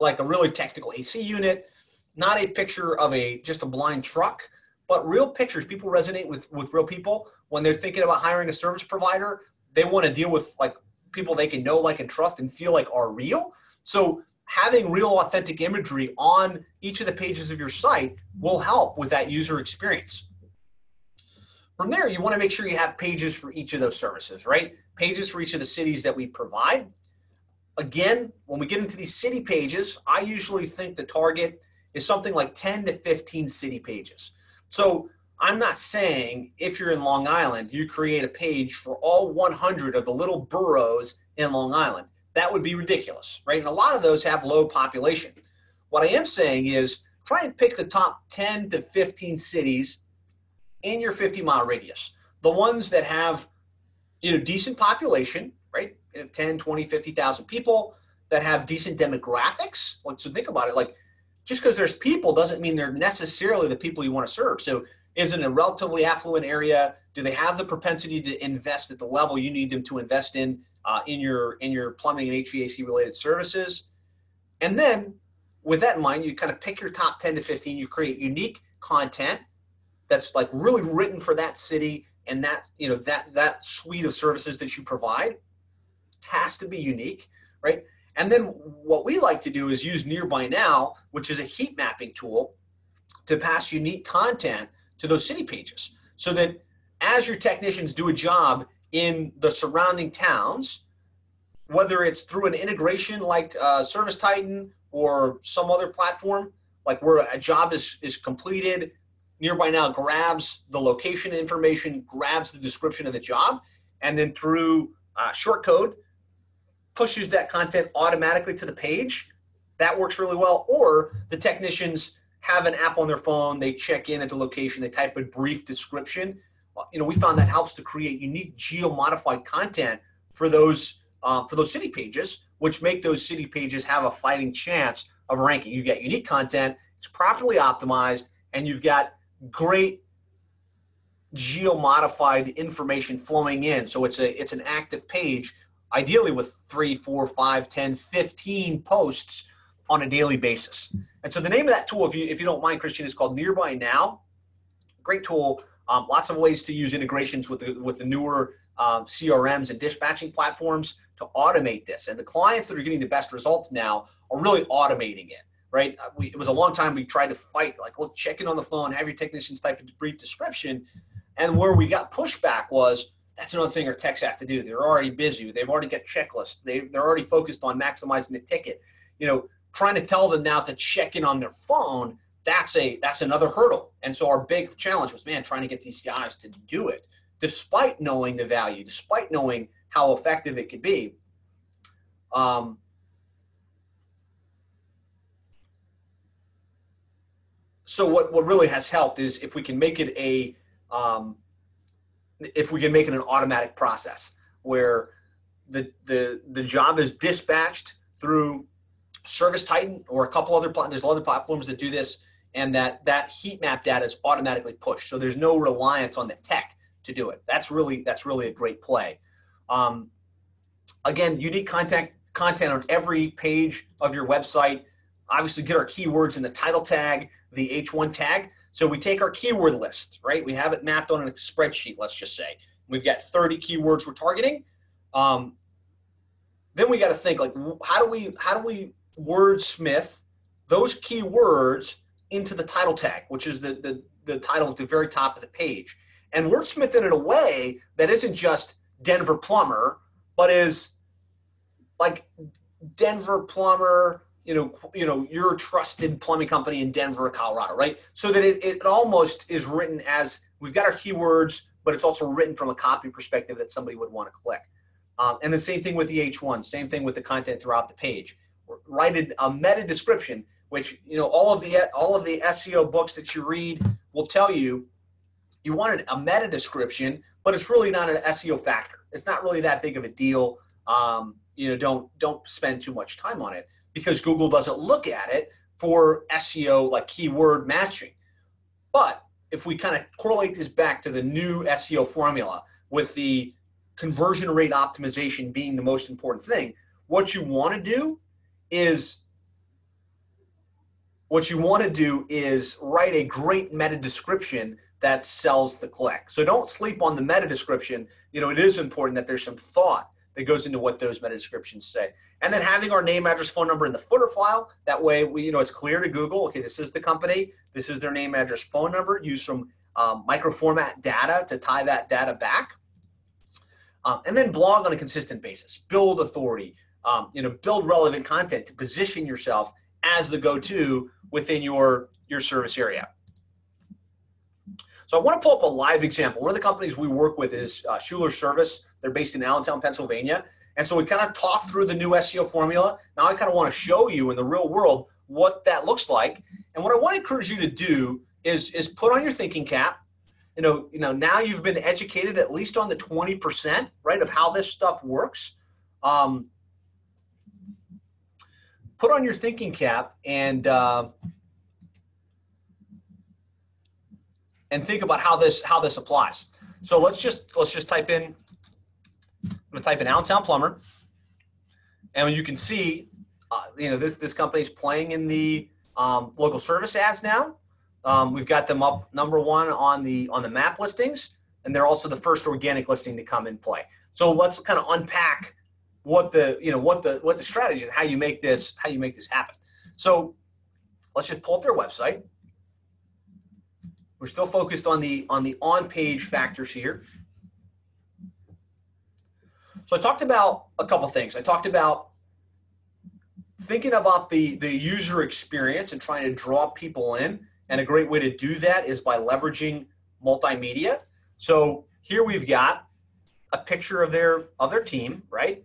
like a really technical ac unit not a picture of a just a blind truck, but real pictures. People resonate with with real people when they're thinking about hiring a service provider. They want to deal with like people they can know, like, and trust, and feel like are real. So having real, authentic imagery on each of the pages of your site will help with that user experience. From there, you want to make sure you have pages for each of those services, right? Pages for each of the cities that we provide. Again, when we get into these city pages, I usually think the target is something like 10 to 15 city pages. So I'm not saying if you're in Long Island, you create a page for all 100 of the little boroughs in Long Island. That would be ridiculous, right? And a lot of those have low population. What I am saying is try and pick the top 10 to 15 cities in your 50 mile radius. The ones that have you know decent population, right? 10, 20, 50,000 people that have decent demographics. So think about it like just because there's people doesn't mean they're necessarily the people you want to serve. So is it a relatively affluent area? Do they have the propensity to invest at the level you need them to invest in uh, in your in your plumbing and HVAC related services? And then with that in mind, you kind of pick your top 10 to 15, you create unique content that's like really written for that city and that, you know, that that suite of services that you provide has to be unique, right? And then what we like to do is use Nearby Now, which is a heat mapping tool to pass unique content to those city pages so that as your technicians do a job in the surrounding towns, whether it's through an integration like uh, Service Titan or some other platform, like where a job is, is completed, Nearby Now grabs the location information, grabs the description of the job, and then through uh, short code pushes that content automatically to the page. That works really well. Or the technicians have an app on their phone, they check in at the location, they type a brief description. You know, we found that helps to create unique geo-modified content for those uh, for those city pages, which make those city pages have a fighting chance of ranking. You get unique content, it's properly optimized, and you've got great geo-modified information flowing in. So it's a it's an active page ideally with three, four, five, 10, 15 posts on a daily basis. And so the name of that tool, if you, if you don't mind, Christian, is called Nearby Now. Great tool. Um, lots of ways to use integrations with the, with the newer um, CRMs and dispatching platforms to automate this. And the clients that are getting the best results now are really automating it, right? Uh, we, it was a long time we tried to fight, like, look, check in on the phone, have your technicians type a brief description. And where we got pushback was, that's another thing our techs have to do. They're already busy. They've already got checklists. They, they're already focused on maximizing the ticket. You know, trying to tell them now to check in on their phone, that's a that's another hurdle. And so our big challenge was, man, trying to get these guys to do it, despite knowing the value, despite knowing how effective it could be. Um, so what, what really has helped is if we can make it a um, if we can make it an automatic process where the the the job is dispatched through Service Titan or a couple other platforms, there's other platforms that do this, and that that heat map data is automatically pushed. So there's no reliance on the tech to do it. That's really that's really a great play. Um, again, unique content content on every page of your website. Obviously, get our keywords in the title tag, the H1 tag. So we take our keyword list, right? We have it mapped on a spreadsheet, let's just say. We've got 30 keywords we're targeting. Um, then we got to think like, how do we how do we wordsmith those keywords into the title tag, which is the, the, the title at the very top of the page, and wordsmith it in a way that isn't just Denver plumber, but is like Denver plumber you know, you know, your trusted plumbing company in Denver, Colorado, right? So that it, it almost is written as we've got our keywords, but it's also written from a copy perspective that somebody would want to click. Um, and the same thing with the H1, same thing with the content throughout the page. Write a meta description, which you know all of the all of the SEO books that you read will tell you you wanted a meta description, but it's really not an SEO factor. It's not really that big of a deal. Um, you know, don't don't spend too much time on it because Google doesn't look at it for SEO like keyword matching. But if we kind of correlate this back to the new SEO formula with the conversion rate optimization being the most important thing, what you want to do is what you want to do is write a great meta description that sells the click. So don't sleep on the meta description. You know, it is important that there's some thought that goes into what those meta descriptions say. And then having our name, address, phone number in the footer file. That way, we, you know, it's clear to Google. Okay, this is the company. This is their name, address, phone number. Use some um, microformat data to tie that data back. Um, and then blog on a consistent basis. Build authority. Um, you know, build relevant content to position yourself as the go-to within your your service area. So I want to pull up a live example. One of the companies we work with is uh, Schuler Service. They're based in Allentown, Pennsylvania. And so we kind of talked through the new SEO formula. Now I kind of want to show you in the real world what that looks like. And what I want to encourage you to do is, is put on your thinking cap. You know, you know, now you've been educated at least on the 20%, right, of how this stuff works. Um, put on your thinking cap and uh, and think about how this how this applies. So let's just let's just type in I'm gonna type in Allentown Plumber, and you can see, uh, you know, this this company's playing in the um, local service ads now. Um, we've got them up number one on the on the map listings, and they're also the first organic listing to come in play. So let's kind of unpack what the you know what the what the strategy is, how you make this how you make this happen. So let's just pull up their website. We're still focused on the on the on page factors here. So I talked about a couple things. I talked about thinking about the, the user experience and trying to draw people in. And a great way to do that is by leveraging multimedia. So here we've got a picture of their of their team, right?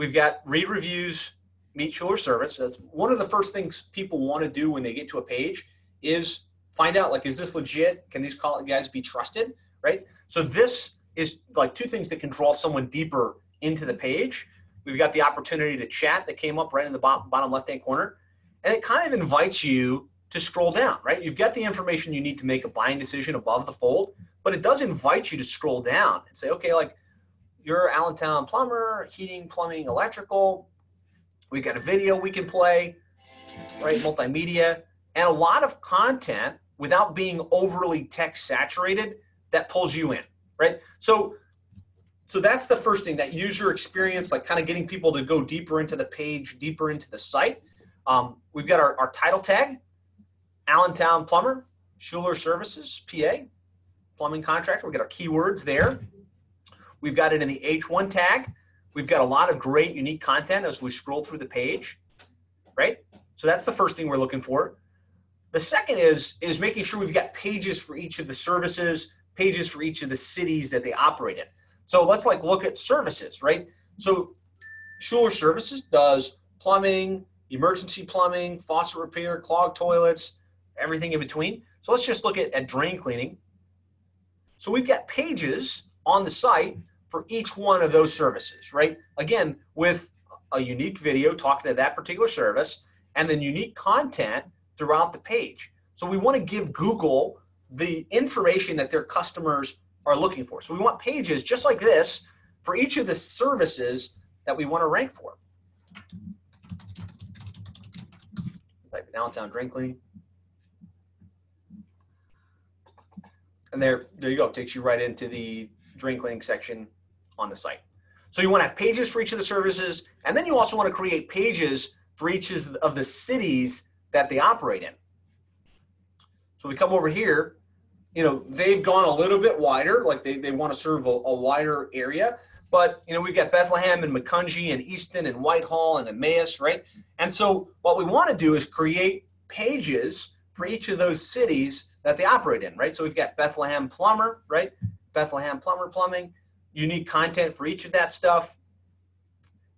We've got read reviews, meet Schuler service. That's one of the first things people want to do when they get to a page is find out like is this legit? Can these guys be trusted? Right? So this is like two things that can draw someone deeper into the page. We've got the opportunity to chat that came up right in the bottom left hand corner. And it kind of invites you to scroll down, right? You've got the information you need to make a buying decision above the fold, but it does invite you to scroll down and say, okay, like you're Allentown plumber, heating, plumbing, electrical. We've got a video we can play, right? Multimedia, and a lot of content without being overly text saturated that pulls you in, right? So so that's the first thing that user experience like kind of getting people to go deeper into the page deeper into the site um, we've got our, our title tag allentown plumber schuler services pa plumbing contractor we got our keywords there we've got it in the h1 tag we've got a lot of great unique content as we scroll through the page right so that's the first thing we're looking for the second is is making sure we've got pages for each of the services pages for each of the cities that they operate in so let's like look at services, right? So Schuler Services does plumbing, emergency plumbing, faucet repair, clogged toilets, everything in between. So let's just look at, at drain cleaning. So we've got pages on the site for each one of those services, right? Again, with a unique video talking to that particular service and then unique content throughout the page. So we want to give Google the information that their customers are looking for. So we want pages just like this for each of the services that we want to rank for. Like Allentown drain cleaning. And there, there you go. It takes you right into the drain cleaning section on the site. So you want to have pages for each of the services, and then you also want to create pages for each of the cities that they operate in. So we come over here you know, they've gone a little bit wider, like they, they want to serve a, a wider area. But, you know, we've got Bethlehem and Macungie and Easton and Whitehall and Emmaus, right? And so what we want to do is create pages for each of those cities that they operate in, right? So we've got Bethlehem Plumber, right? Bethlehem Plumber Plumbing, unique content for each of that stuff.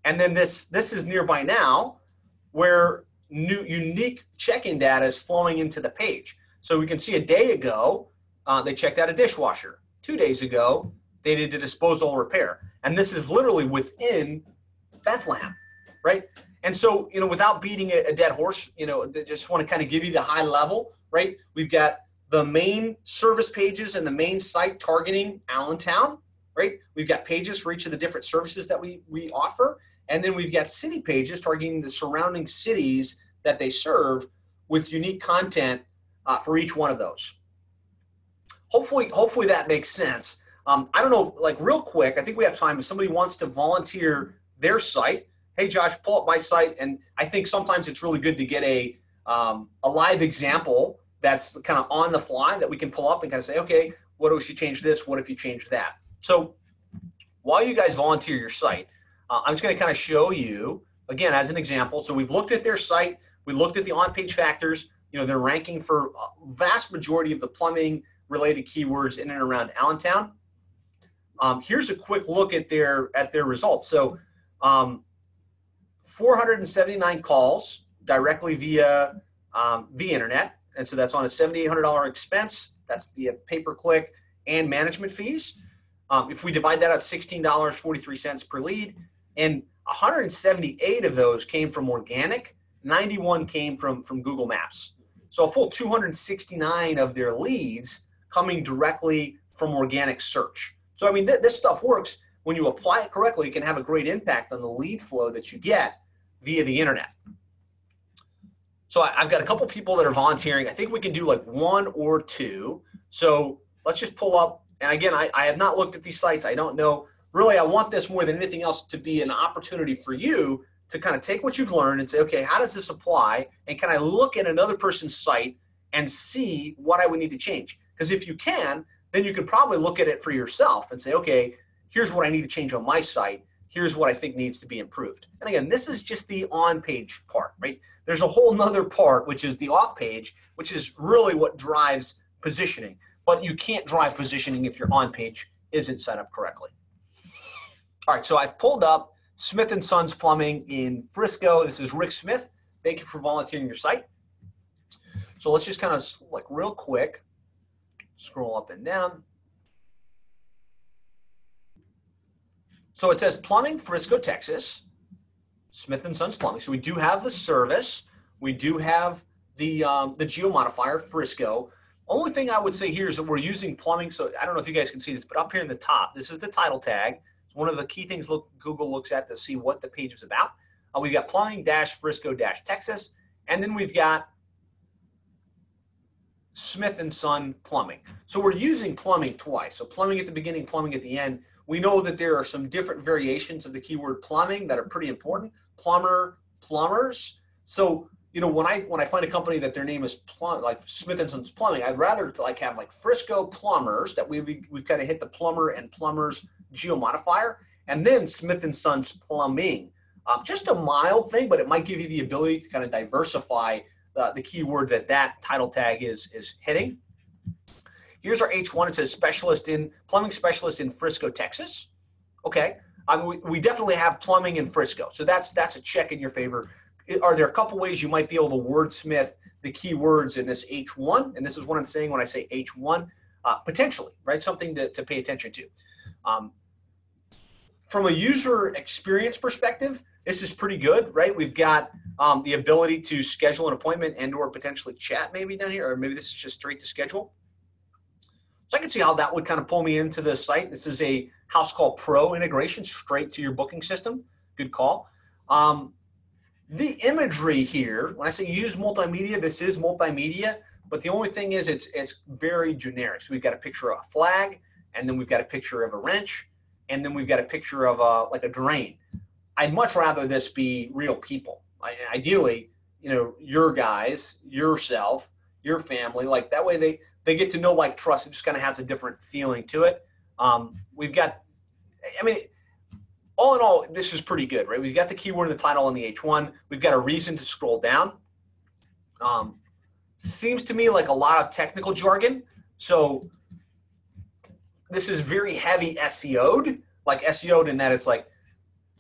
And then this this is nearby now, where new unique check-in data is flowing into the page. So we can see a day ago, uh, they checked out a dishwasher. Two days ago, they did a disposal repair. And this is literally within Bethlehem, right? And so, you know, without beating a, a dead horse, you know, they just want to kind of give you the high level, right? We've got the main service pages and the main site targeting Allentown, right? We've got pages for each of the different services that we, we offer. And then we've got city pages targeting the surrounding cities that they serve with unique content uh, for each one of those. Hopefully, hopefully that makes sense. Um, I don't know, like real quick, I think we have time. If somebody wants to volunteer their site, hey Josh, pull up my site. And I think sometimes it's really good to get a um, a live example that's kind of on the fly that we can pull up and kind of say, okay, what if you change this? What if you change that? So while you guys volunteer your site, uh, I'm just going to kind of show you again as an example. So we've looked at their site, we looked at the on-page factors. You know, they're ranking for a vast majority of the plumbing related keywords in and around Allentown. Um, here's a quick look at their at their results. So, um, 479 calls directly via um, the internet, and so that's on a $7,800 expense. That's the pay per click and management fees. Um, if we divide that out, $16.43 per lead, and 178 of those came from organic, 91 came from from Google Maps. So a full 269 of their leads coming directly from organic search. So, I mean, th- this stuff works. When you apply it correctly, it can have a great impact on the lead flow that you get via the internet. So I, have got a couple people that are volunteering. I think we can do like one or two. So let's just pull up. And again, I, I have not looked at these sites. I don't know. Really, I want this more than anything else to be an opportunity for you to kind of take what you've learned and say, okay, how does this apply? And can I look at another person's site and see what I would need to change? Because if you can, then you can probably look at it for yourself and say, okay, here's what I need to change on my site. Here's what I think needs to be improved. And again, this is just the on page part, right? There's a whole nother part, which is the off page, which is really what drives positioning. But you can't drive positioning if your on page isn't set up correctly. All right, so I've pulled up Smith and Sons Plumbing in Frisco. This is Rick Smith. Thank you for volunteering your site. So let's just kind of like real quick scroll up and down. So it says Plumbing, Frisco, Texas, Smith and Sons Plumbing. So we do have the service. We do have the um, the geo modifier Frisco. Only thing I would say here is that we're using plumbing. So I don't know if you guys can see this, but up here in the top, this is the title tag. It's one of the key things look, Google looks at to see what the page is about. Uh, we've got plumbing dash Frisco dash Texas, and then we've got Smith and Son Plumbing. So we're using plumbing twice. So plumbing at the beginning, plumbing at the end. We know that there are some different variations of the keyword plumbing that are pretty important. Plumber, plumbers. So you know when I when I find a company that their name is plum like Smith and Sons Plumbing, I'd rather to like have like Frisco Plumbers that we we've, we've kind of hit the plumber and plumbers geo modifier, and then Smith and Sons Plumbing. Um, just a mild thing, but it might give you the ability to kind of diversify uh, the keyword that that title tag is is hitting. Here's our H1. It says specialist in plumbing specialist in Frisco, Texas. Okay, I mean, we, we definitely have plumbing in Frisco, so that's that's a check in your favor. Are there a couple ways you might be able to wordsmith the keywords in this H1? And this is what I'm saying when I say H1, uh, potentially, right? Something to, to pay attention to. Um, from a user experience perspective, this is pretty good, right? We've got um, the ability to schedule an appointment and or potentially chat maybe down here, or maybe this is just straight to schedule. So I can see how that would kind of pull me into the site. This is a house call pro integration straight to your booking system. Good call. Um, the imagery here, when I say use multimedia, this is multimedia, but the only thing is it's it's very generic. So we've got a picture of a flag, and then we've got a picture of a wrench, and then we've got a picture of a like a drain. I'd much rather this be real people. Ideally, you know, your guys, yourself, your family, like that way they they get to know like trust. It just kind of has a different feeling to it. Um, we've got, I mean, all in all, this is pretty good, right? We've got the keyword in the title on the H1. We've got a reason to scroll down. Um, seems to me like a lot of technical jargon. So this is very heavy SEO'd, like SEO'd in that it's like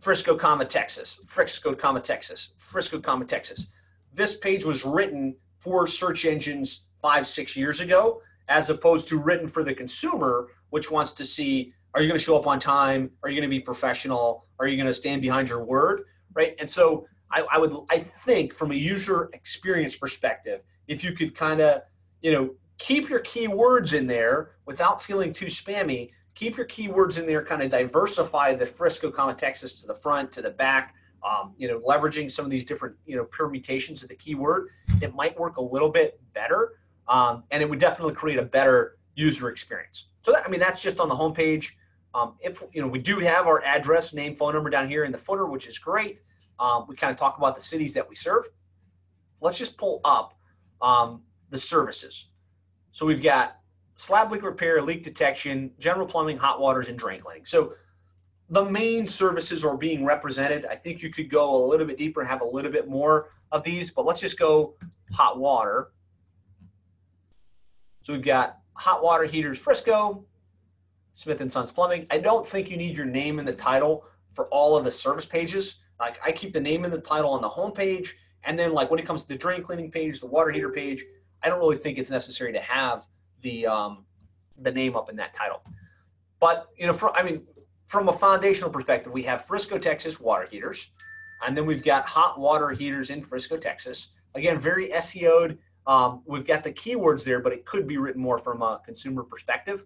Frisco, comma Texas, Frisco, comma Texas, Frisco, comma Texas. this page was written for search engines five, six years ago, as opposed to written for the consumer, which wants to see are you going to show up on time? Are you going to be professional? Are you going to stand behind your word? Right. And so I, I would, I think from a user experience perspective, if you could kind of, you know, keep your keywords in there without feeling too spammy, keep your keywords in there, kind of diversify the Frisco, comma Texas to the front, to the back, um, you know, leveraging some of these different, you know, permutations of the keyword, it might work a little bit better. Um, and it would definitely create a better user experience. So that, I mean, that's just on the homepage. Um, if you know, we do have our address, name, phone number down here in the footer, which is great. Um, we kind of talk about the cities that we serve. Let's just pull up um, the services. So we've got slab leak repair, leak detection, general plumbing, hot waters, and drain cleaning. So the main services are being represented. I think you could go a little bit deeper and have a little bit more of these, but let's just go hot water. So we've got hot water heaters Frisco, Smith and Sons Plumbing. I don't think you need your name in the title for all of the service pages. Like I keep the name in the title on the home page, and then like when it comes to the drain cleaning page, the water heater page, I don't really think it's necessary to have the um, the name up in that title. But you know, for, I mean, from a foundational perspective, we have Frisco, Texas water heaters, and then we've got hot water heaters in Frisco, Texas. Again, very SEO'd. Um, we've got the keywords there, but it could be written more from a consumer perspective.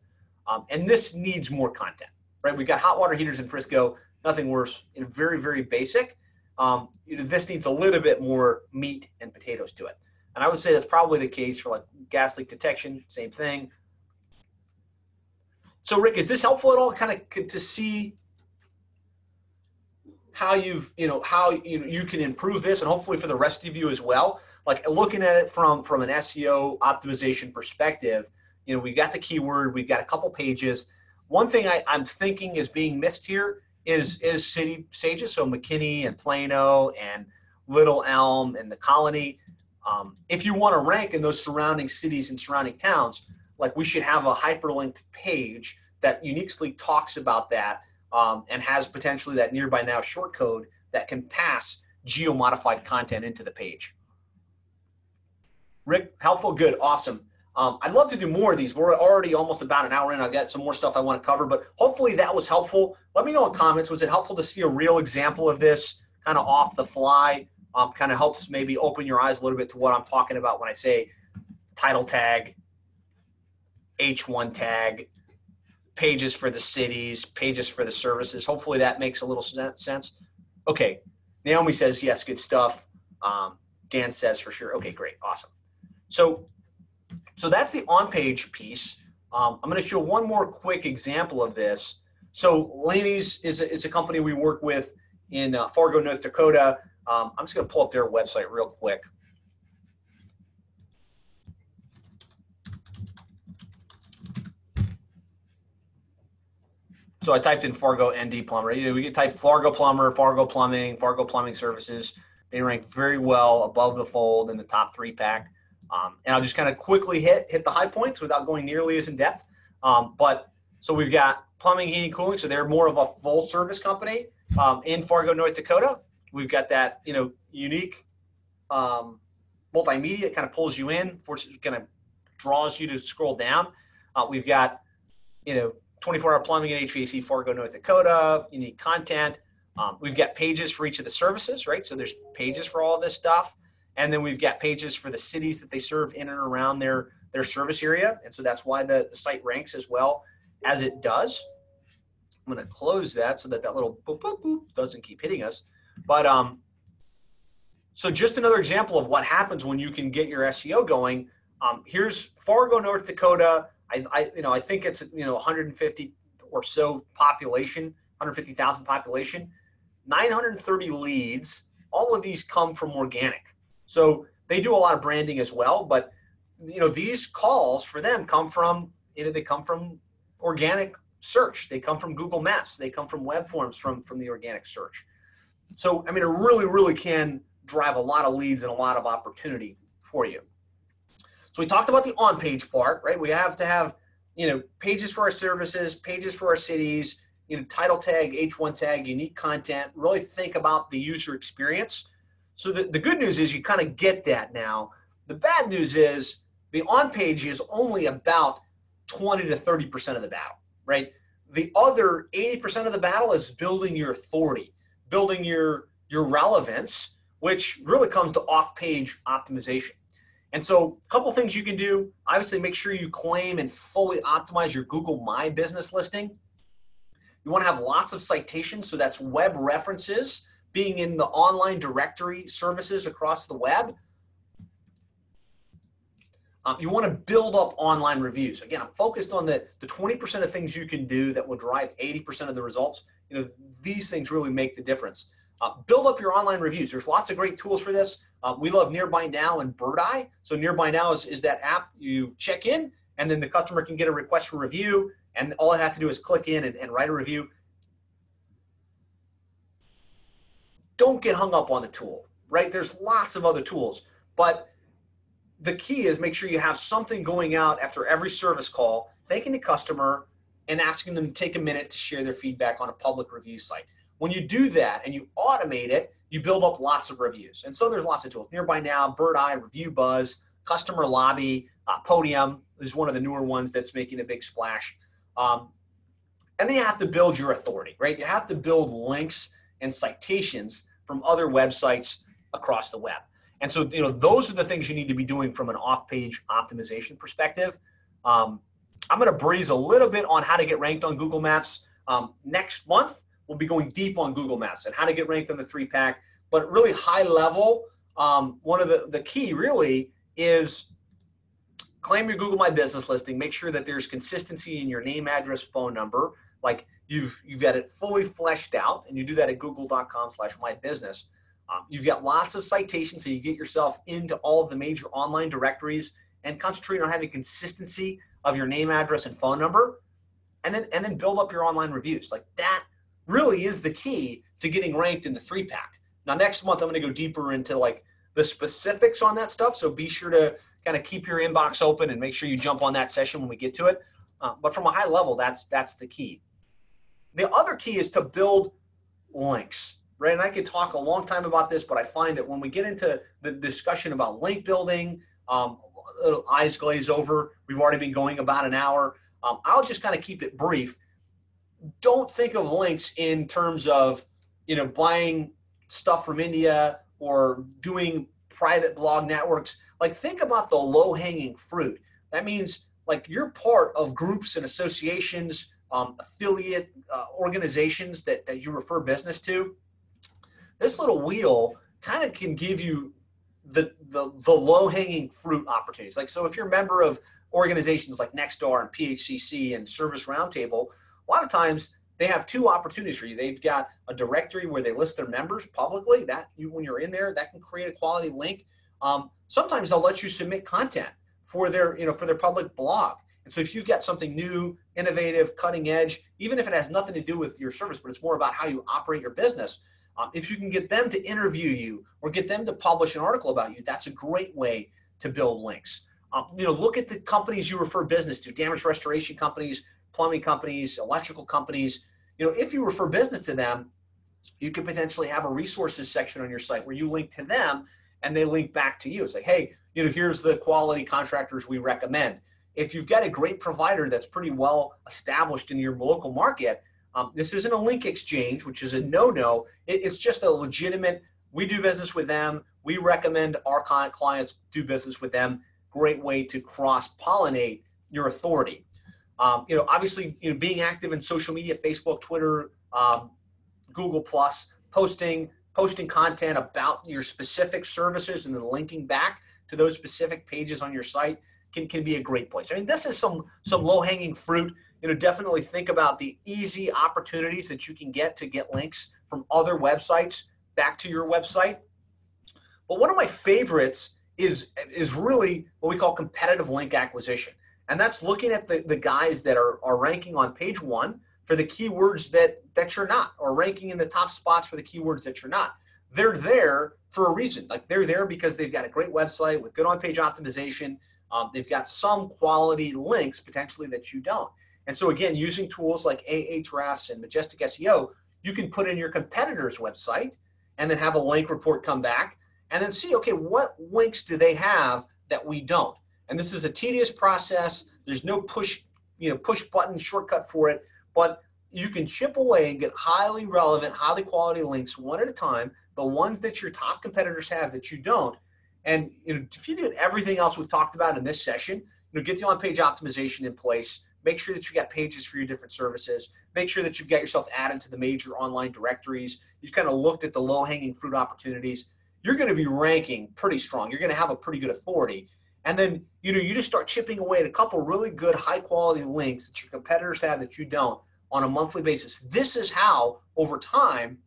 Um, and this needs more content, right? We've got hot water heaters in Frisco, nothing worse, know, very, very basic. Um, this needs a little bit more meat and potatoes to it. And I would say that's probably the case for like gas leak detection, same thing. So Rick, is this helpful at all kind of to see how you've, you know, how you, know, you can improve this and hopefully for the rest of you as well? Like looking at it from, from an SEO optimization perspective, you know, we've got the keyword, we've got a couple pages. One thing I, I'm thinking is being missed here is is city pages, so McKinney and Plano and Little Elm and the Colony. Um, if you want to rank in those surrounding cities and surrounding towns, like we should have a hyperlinked page that uniquely talks about that um, and has potentially that nearby now short code that can pass geo modified content into the page. Rick, helpful, good, awesome. Um, I'd love to do more of these. We're already almost about an hour in. I've got some more stuff I want to cover, but hopefully that was helpful. Let me know in comments. Was it helpful to see a real example of this kind of off the fly? Um, kind of helps maybe open your eyes a little bit to what I'm talking about when I say title tag, H1 tag, pages for the cities, pages for the services. Hopefully that makes a little sense. Okay. Naomi says, yes, good stuff. Um, Dan says for sure. Okay, great. Awesome. So so that's the on-page piece. Um, I'm going to show one more quick example of this. So Laney's is a, is a company we work with in uh, Fargo, North Dakota. Um, I'm just going to pull up their website real quick. So I typed in Fargo ND plumber. You know, we could type Fargo plumber, Fargo plumbing, Fargo plumbing services. They rank very well above the fold in the top three pack. Um, and I'll just kind of quickly hit hit the high points without going nearly as in depth. Um, but so we've got plumbing, heating, cooling. So they're more of a full service company um, in Fargo, North Dakota. We've got that you know unique um, multimedia. kind of pulls you in, kind of draws you to scroll down. Uh, we've got you know 24 hour plumbing and HVAC Fargo, North Dakota. Unique content. Um, we've got pages for each of the services, right? So there's pages for all this stuff. And then we've got pages for the cities that they serve in and around their, their service area. And so that's why the, the site ranks as well as it does. I'm going to close that so that that little boop, boop, boop doesn't keep hitting us. But um, so just another example of what happens when you can get your SEO going. Um, here's Fargo, North Dakota. I, I, you know, I think it's you know 150 or so population, 150,000 population, 930 leads. All of these come from organic. So they do a lot of branding as well, but you know these calls for them come from you know they come from organic search. They come from Google Maps. They come from web forms from from the organic search. So I mean, it really really can drive a lot of leads and a lot of opportunity for you. So we talked about the on-page part, right? We have to have you know pages for our services, pages for our cities, you know title tag, H1 tag, unique content. Really think about the user experience So the, the good news is you kind of get that now. The bad news is the on page is only about 20 to 30% of the battle, right? The other 80% of the battle is building your authority, building your your relevance, which really comes to off-page optimization. And so, a couple things you can do. Obviously, make sure you claim and fully optimize your Google My Business listing. You want to have lots of citations, so that's web references being in the online directory services across the web. Um, you want to build up online reviews. Again, I'm focused on the, the 20% of things you can do that will drive 80% of the results. You know, these things really make the difference. Uh, build up your online reviews. There's lots of great tools for this. Uh, we love Nearby Now and Birdeye. So Nearby Now is, is that app you check in, and then the customer can get a request for review, and all I have to do is click in and, and write a review. Don't get hung up on the tool, right? There's lots of other tools, but the key is make sure you have something going out after every service call, thanking the customer and asking them to take a minute to share their feedback on a public review site. When you do that and you automate it, you build up lots of reviews. And so there's lots of tools. Nearby Now, Birdeye, Review Buzz, Customer Lobby, uh, Podium is one of the newer ones that's making a big splash. Um, and then you have to build your authority, right? You have to build links and citations from other websites across the web. And so, you know, those are the things you need to be doing from an off-page optimization perspective. Um, I'm going to breeze a little bit on how to get ranked on Google Maps. Um, next month, we'll be going deep on Google Maps and how to get ranked on the three pack. But really high level, um, one of the, the key really is claim your Google My Business listing. Make sure that there's consistency in your name, address, phone number. Like you've you've got it fully fleshed out, and you do that at google.com/slash my business. Um, you've got lots of citations, so you get yourself into all of the major online directories and concentrate on having consistency of your name, address, and phone number, and then and then build up your online reviews. Like that really is the key to getting ranked in the three pack. Now, next month I'm going to go deeper into like the specifics on that stuff. So be sure to kind of keep your inbox open and make sure you jump on that session when we get to it. Uh, but from a high level, that's that's the key. The other key is to build links right? And I could talk a long time about this, but I find that when we get into the discussion about link building, um, eyes glaze over. We've already been going about an hour. Um, I'll just kind of keep it brief. Don't think of links in terms of, you know, buying stuff from India or doing private blog networks. Like think about the low hanging fruit. That means like you're part of groups and associations, um, affiliate uh, organizations that, that you refer business to this little wheel kind of can give you the the, the low hanging fruit opportunities. Like so, if you're a member of organizations like Nexstar and PHCC and Service Roundtable, a lot of times they have two opportunities for you. They've got a directory where they list their members publicly. That you, when you're in there, that can create a quality link. Um, sometimes they'll let you submit content for their, you know, for their public blog. And so if you've got something new, innovative, cutting edge, even if it has nothing to do with your service, but it's more about how you operate your business, um, if you can get them to interview you or get them to publish an article about you, that's a great way to build links. Um, you know, look at the companies you refer business to: damage restoration companies, plumbing companies, electrical companies. You know, if you refer business to them, you could potentially have a resources section on your site where you link to them and they link back to you. It's like, hey, you know, here's the quality contractors we recommend. If you've got a great provider that's pretty well established in your local market, um, this isn't a link exchange, which is a no-no. It, it's just a legitimate. We do business with them. We recommend our clients do business with them. Great way to cross-pollinate your authority. Um, you know, obviously, you know, being active in social media, Facebook, Twitter, um, Google Plus, posting posting content about your specific services and then linking back to those specific pages on your site can, can be a great place. I mean, this is some some low hanging fruit you know, definitely think about the easy opportunities that you can get to get links from other websites back to your website. But one of my favorites is is really what we call competitive link acquisition. And that's looking at the, the guys that are, are ranking on page one for the keywords that, that you're not, or ranking in the top spots for the keywords that you're not. They're there for a reason. Like they're there because they've got a great website with good on page optimization. Um, they've got some quality links potentially that you don't. And so again, using tools like Ahrefs and Majestic SEO, you can put in your competitor's website and then have a link report come back and then see, okay, what links do they have that we don't? And this is a tedious process. There's no push, you know, push button shortcut for it, but you can chip away and get highly relevant, highly quality links one at a time, the ones that your top competitors have that you don't. And you know, if you did everything else we've talked about in this session, you know, get the on-page optimization in place, make sure that you got pages for your different services, make sure that you've got yourself added to the major online directories, you've kind of looked at the low-hanging fruit opportunities, you're going to be ranking pretty strong. You're going to have a pretty good authority. And then, you know, you just start chipping away at a couple really good high quality links that your competitors have that you don't on a monthly basis. This is how, over time,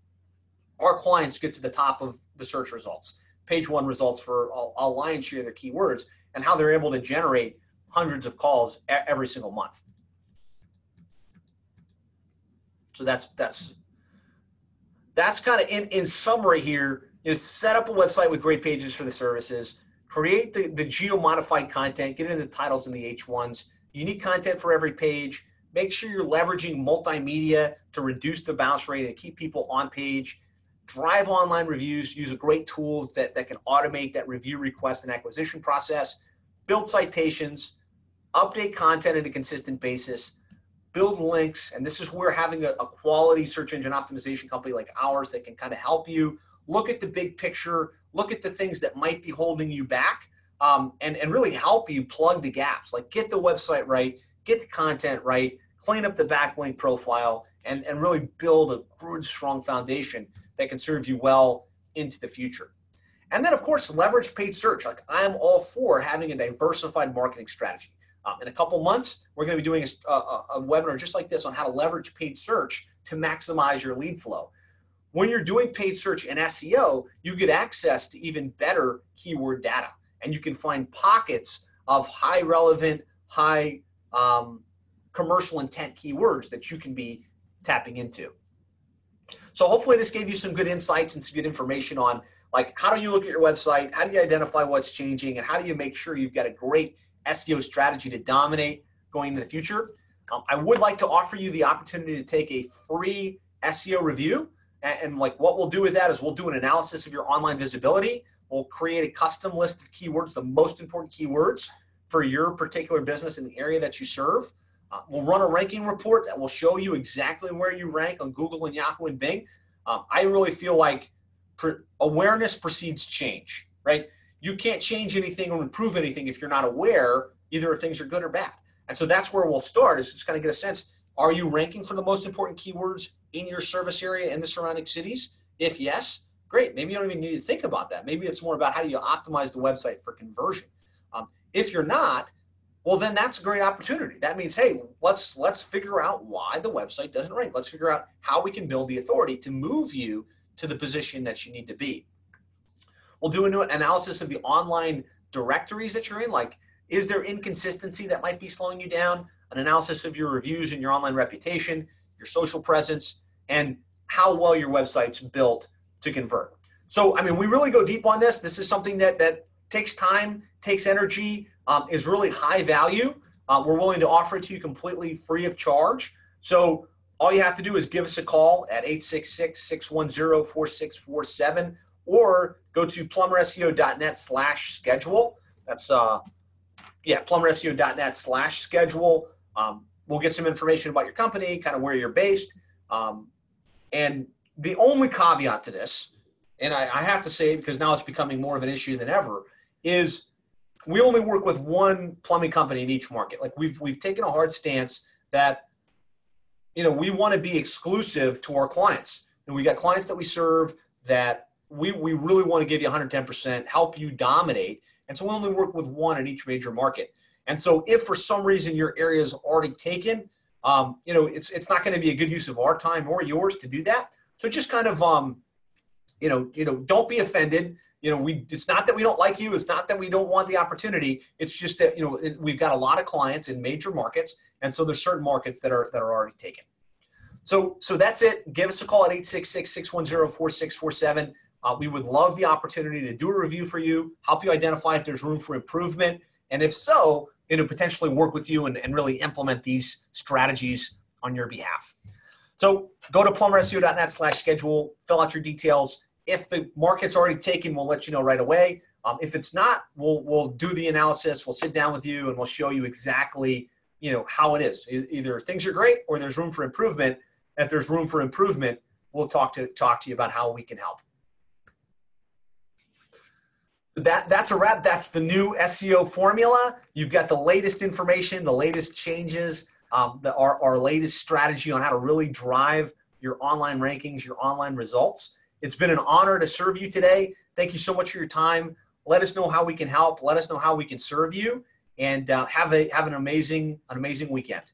our clients get to the top of the search results, page one results for a, a lion's share of their keywords, and how they're able to generate hundreds of calls every single month. So that's that's that's kind of in, in summary here. You know, set up a website with great pages for the services, create the, the geo-modified content, get into the titles and the H1s, unique content for every page, Make sure you're leveraging multimedia to reduce the bounce rate and keep people on page. Drive online reviews, use great tools that, that can automate that review request and acquisition process. Build citations, update content on a consistent basis, build links. And this is where having a, a quality search engine optimization company like ours that can kind of help you look at the big picture, look at the things that might be holding you back, um, and, and really help you plug the gaps. Like get the website right, get the content right, clean up the backlink profile, and, and really build a good, strong foundation that can serve you well into the future. And then, of course, leverage paid search. Like I'm all for having a diversified marketing strategy. Um, in a couple months, we're going to be doing a, a, a webinar just like this on how to leverage paid search to maximize your lead flow. When you're doing paid search and SEO, you get access to even better keyword data, and you can find pockets of high relevant, high um, commercial intent keywords that you can be tapping into. So hopefully this gave you some good insights and some good information on like how do you look at your website, how do you identify what's changing, and how do you make sure you've got a great SEO strategy to dominate going into the future. Um, I would like to offer you the opportunity to take a free SEO review. And, and like what we'll do with that is we'll do an analysis of your online visibility. We'll create a custom list of keywords, the most important keywords for your particular business in the area that you serve. Uh, we'll run a ranking report that will show you exactly where you rank on Google and Yahoo and Bing. Um, I really feel like pre- awareness precedes change, right? You can't change anything or improve anything if you're not aware either if things are good or bad. And so that's where we'll start is just kind of get a sense, are you ranking for the most important keywords in your service area in the surrounding cities? If yes, great. Maybe you don't even need to think about that. Maybe it's more about how do you optimize the website for conversion. Um, if you're not, well then that's a great opportunity. That means hey, let's let's figure out why the website doesn't rank. Let's figure out how we can build the authority to move you to the position that you need to be. We'll do an analysis of the online directories that you're in like is there inconsistency that might be slowing you down? An analysis of your reviews and your online reputation, your social presence, and how well your website's built to convert. So, I mean, we really go deep on this. This is something that that takes time, takes energy, um, is really high value. Uh, we're willing to offer it to you completely free of charge. So all you have to do is give us a call at 866-610-4647 or go to plumberseo.net slash schedule. That's, uh, yeah, plumberseo.net slash schedule. Um, we'll get some information about your company, kind of where you're based. Um, and the only caveat to this, and I, I have to say because now it's becoming more of an issue than ever, is we only work with one plumbing company in each market. Like we've we've taken a hard stance that you know we want to be exclusive to our clients. And we got clients that we serve that we we really want to give you 110%, help you dominate. And so we only work with one in each major market. And so if for some reason your area is already taken, um, you know, it's it's not going to be a good use of our time or yours to do that. So just kind of um, you know, you know, don't be offended you know, we it's not that we don't like you, it's not that we don't want the opportunity. It's just that you know it, we've got a lot of clients in major markets, and so there's certain markets that are that are already taken. So so that's it. Give us a call at 866-610-4647. Uh, we would love the opportunity to do a review for you, help you identify if there's room for improvement, and if so, you know, potentially work with you and, and really implement these strategies on your behalf. So go to plumberseo.net slash schedule, fill out your details, if the market's already taken, we'll let you know right away. Um, if it's not, we'll we'll do the analysis. We'll sit down with you and we'll show you exactly you know how it is. Either things are great or there's room for improvement. If there's room for improvement, we'll talk to talk to you about how we can help. That that's a wrap. That's the new SEO formula. You've got the latest information, the latest changes, um, the, our our latest strategy on how to really drive your online rankings, your online results. It's been an honor to serve you today. Thank you so much for your time. Let us know how we can help. Let us know how we can serve you, and uh, have a have an amazing an amazing weekend.